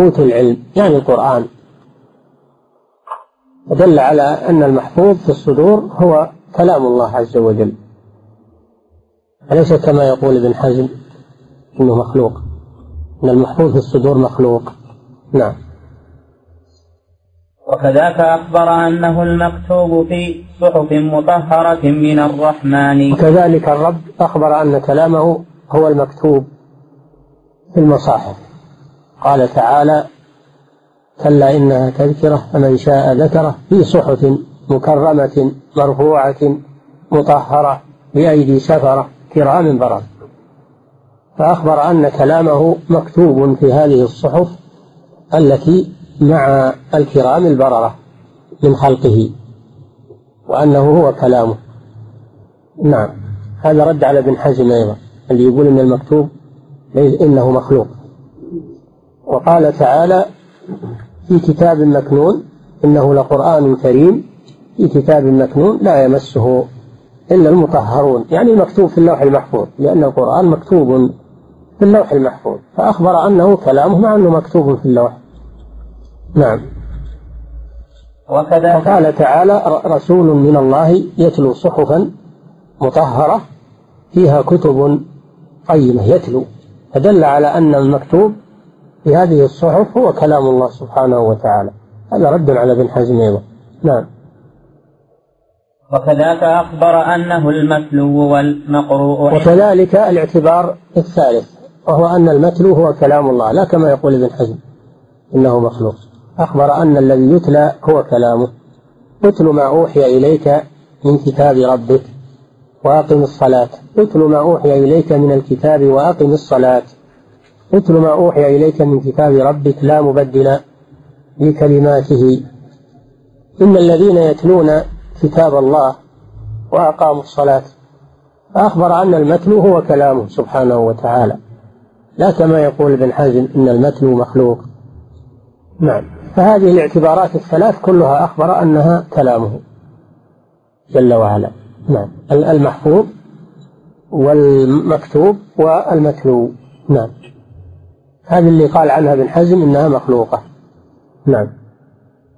أوتوا العلم يعني القرآن. ودل على أن المحفوظ في الصدور هو كلام الله عز وجل. أليس كما يقول ابن حزم؟ إنه مخلوق. أن المحفوظ في الصدور مخلوق. نعم. وكذاك أخبر أنه المكتوب في صحف مطهرة من الرحمن. وكذلك الرب أخبر أن كلامه هو المكتوب في المصاحف. قال تعالى كلا إنها تذكرة فمن شاء ذكره في صحف مكرمة مرفوعة مطهرة بأيدي سفرة كرام بررة فأخبر أن كلامه مكتوب في هذه الصحف التي مع الكرام البررة من خلقه وأنه هو كلامه. نعم هذا رد على ابن حزم أيضا اللي يقول إن المكتوب إنه مخلوق. وقال تعالى في كتاب مكنون إنه لقرآن كريم في كتاب مكنون لا يمسه إلا المطهرون يعني مكتوب في اللوح المحفوظ لأن القرآن مكتوب في اللوح المحفوظ فأخبر أنه كلامه مع أنه مكتوب في اللوح. نعم. وكذا وقال تعالى رسول من الله يتلو صحفا مطهرة فيها كتب قيمة يتلو. فدل على أن المكتوب في هذه الصحف هو كلام الله سبحانه وتعالى. هذا رد على ابن حزم أيضا. نعم. وكذاك أخبر أنه المتلو والمقروء وكذلك الاعتبار الثالث وهو أن المتلو هو كلام الله لا كما يقول ابن حزم إنه مخلوق. أخبر أن الذي يتلى هو كلامه. اتل ما أوحي إليك من كتاب ربك وأقم الصلاة. اتل ما أوحي إليك من الكتاب وأقم الصلاة. اتل ما أوحي إليك من كتاب ربك لا مبدل لكلماته. إن الذين يتلون كتاب الله وأقاموا الصلاة فأخبر أن المتلو هو كلامه سبحانه وتعالى لا كما يقول ابن حزم إن المتلو مخلوق. نعم. فهذه الاعتبارات الثلاث كلها أخبر أنها كلامه جل وعلا. نعم. المحفوظ والمكتوب والمتلو. نعم. هذه اللي قال عنها ابن حزم إنها مخلوقة. نعم.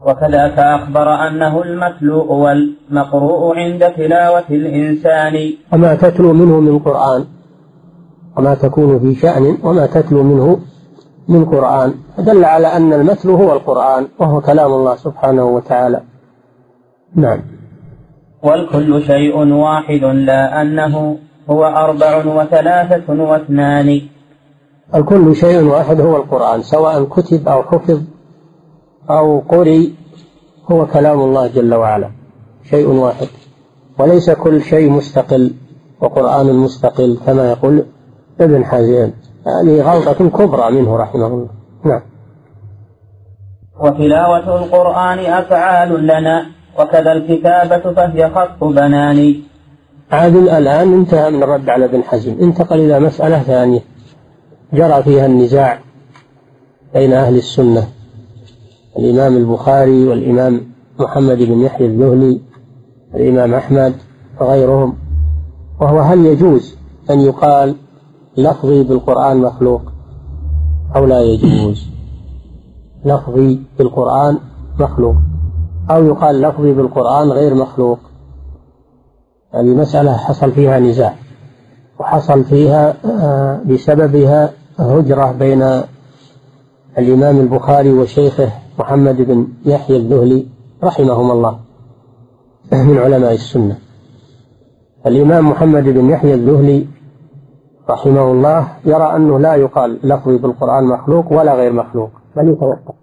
وكذاك أخبر أنه المتلو والمقروء عند تلاوة الإنسان. وما تتلو منه من قرآن. وما تكون في شأن وما تتلو منه من قرآن. دل على أن المتلو هو القرآن وهو كلام الله سبحانه وتعالى. نعم. والكل شيء واحد لا أنه هو أربع وثلاثة واثنان. الكل شيء واحد هو القرآن سواء كتب أو حفظ أو قري هو كلام الله جل وعلا شيء واحد. وليس كل شيء مستقل وقرآن مستقل كما يقول ابن حزين. هذه غلطة كبرى منه رحمه الله. نعم. وتلاوة القرآن أفعال لنا وكذا الكتابة فهي خط بنان عادل الآن انتهى من الرد على ابن حزم انتقل إلى مسألة ثانية. جرى فيها النزاع بين أهل السنة الإمام البخاري والإمام محمد بن يحيى الذهلي الإمام أحمد وغيرهم. وهو هل يجوز أن يقال لفظي بالقرآن مخلوق أو لا يجوز؟ لفظي بالقرآن مخلوق أو يقال لفظي بالقرآن غير مخلوق؟ هذه مسألة حصل فيها نزاع وحصل فيها آه، بسببها هجرة بين الإمام البخاري وشيخه محمد بن يحيى الذهلي رحمهما الله (clears throat) من علماء السنة. الإمام محمد بن يحيى الذهلي رحمه الله يرى أنه لا يقال لفظي بالقرآن مخلوق ولا غير مخلوق بل يتوقف.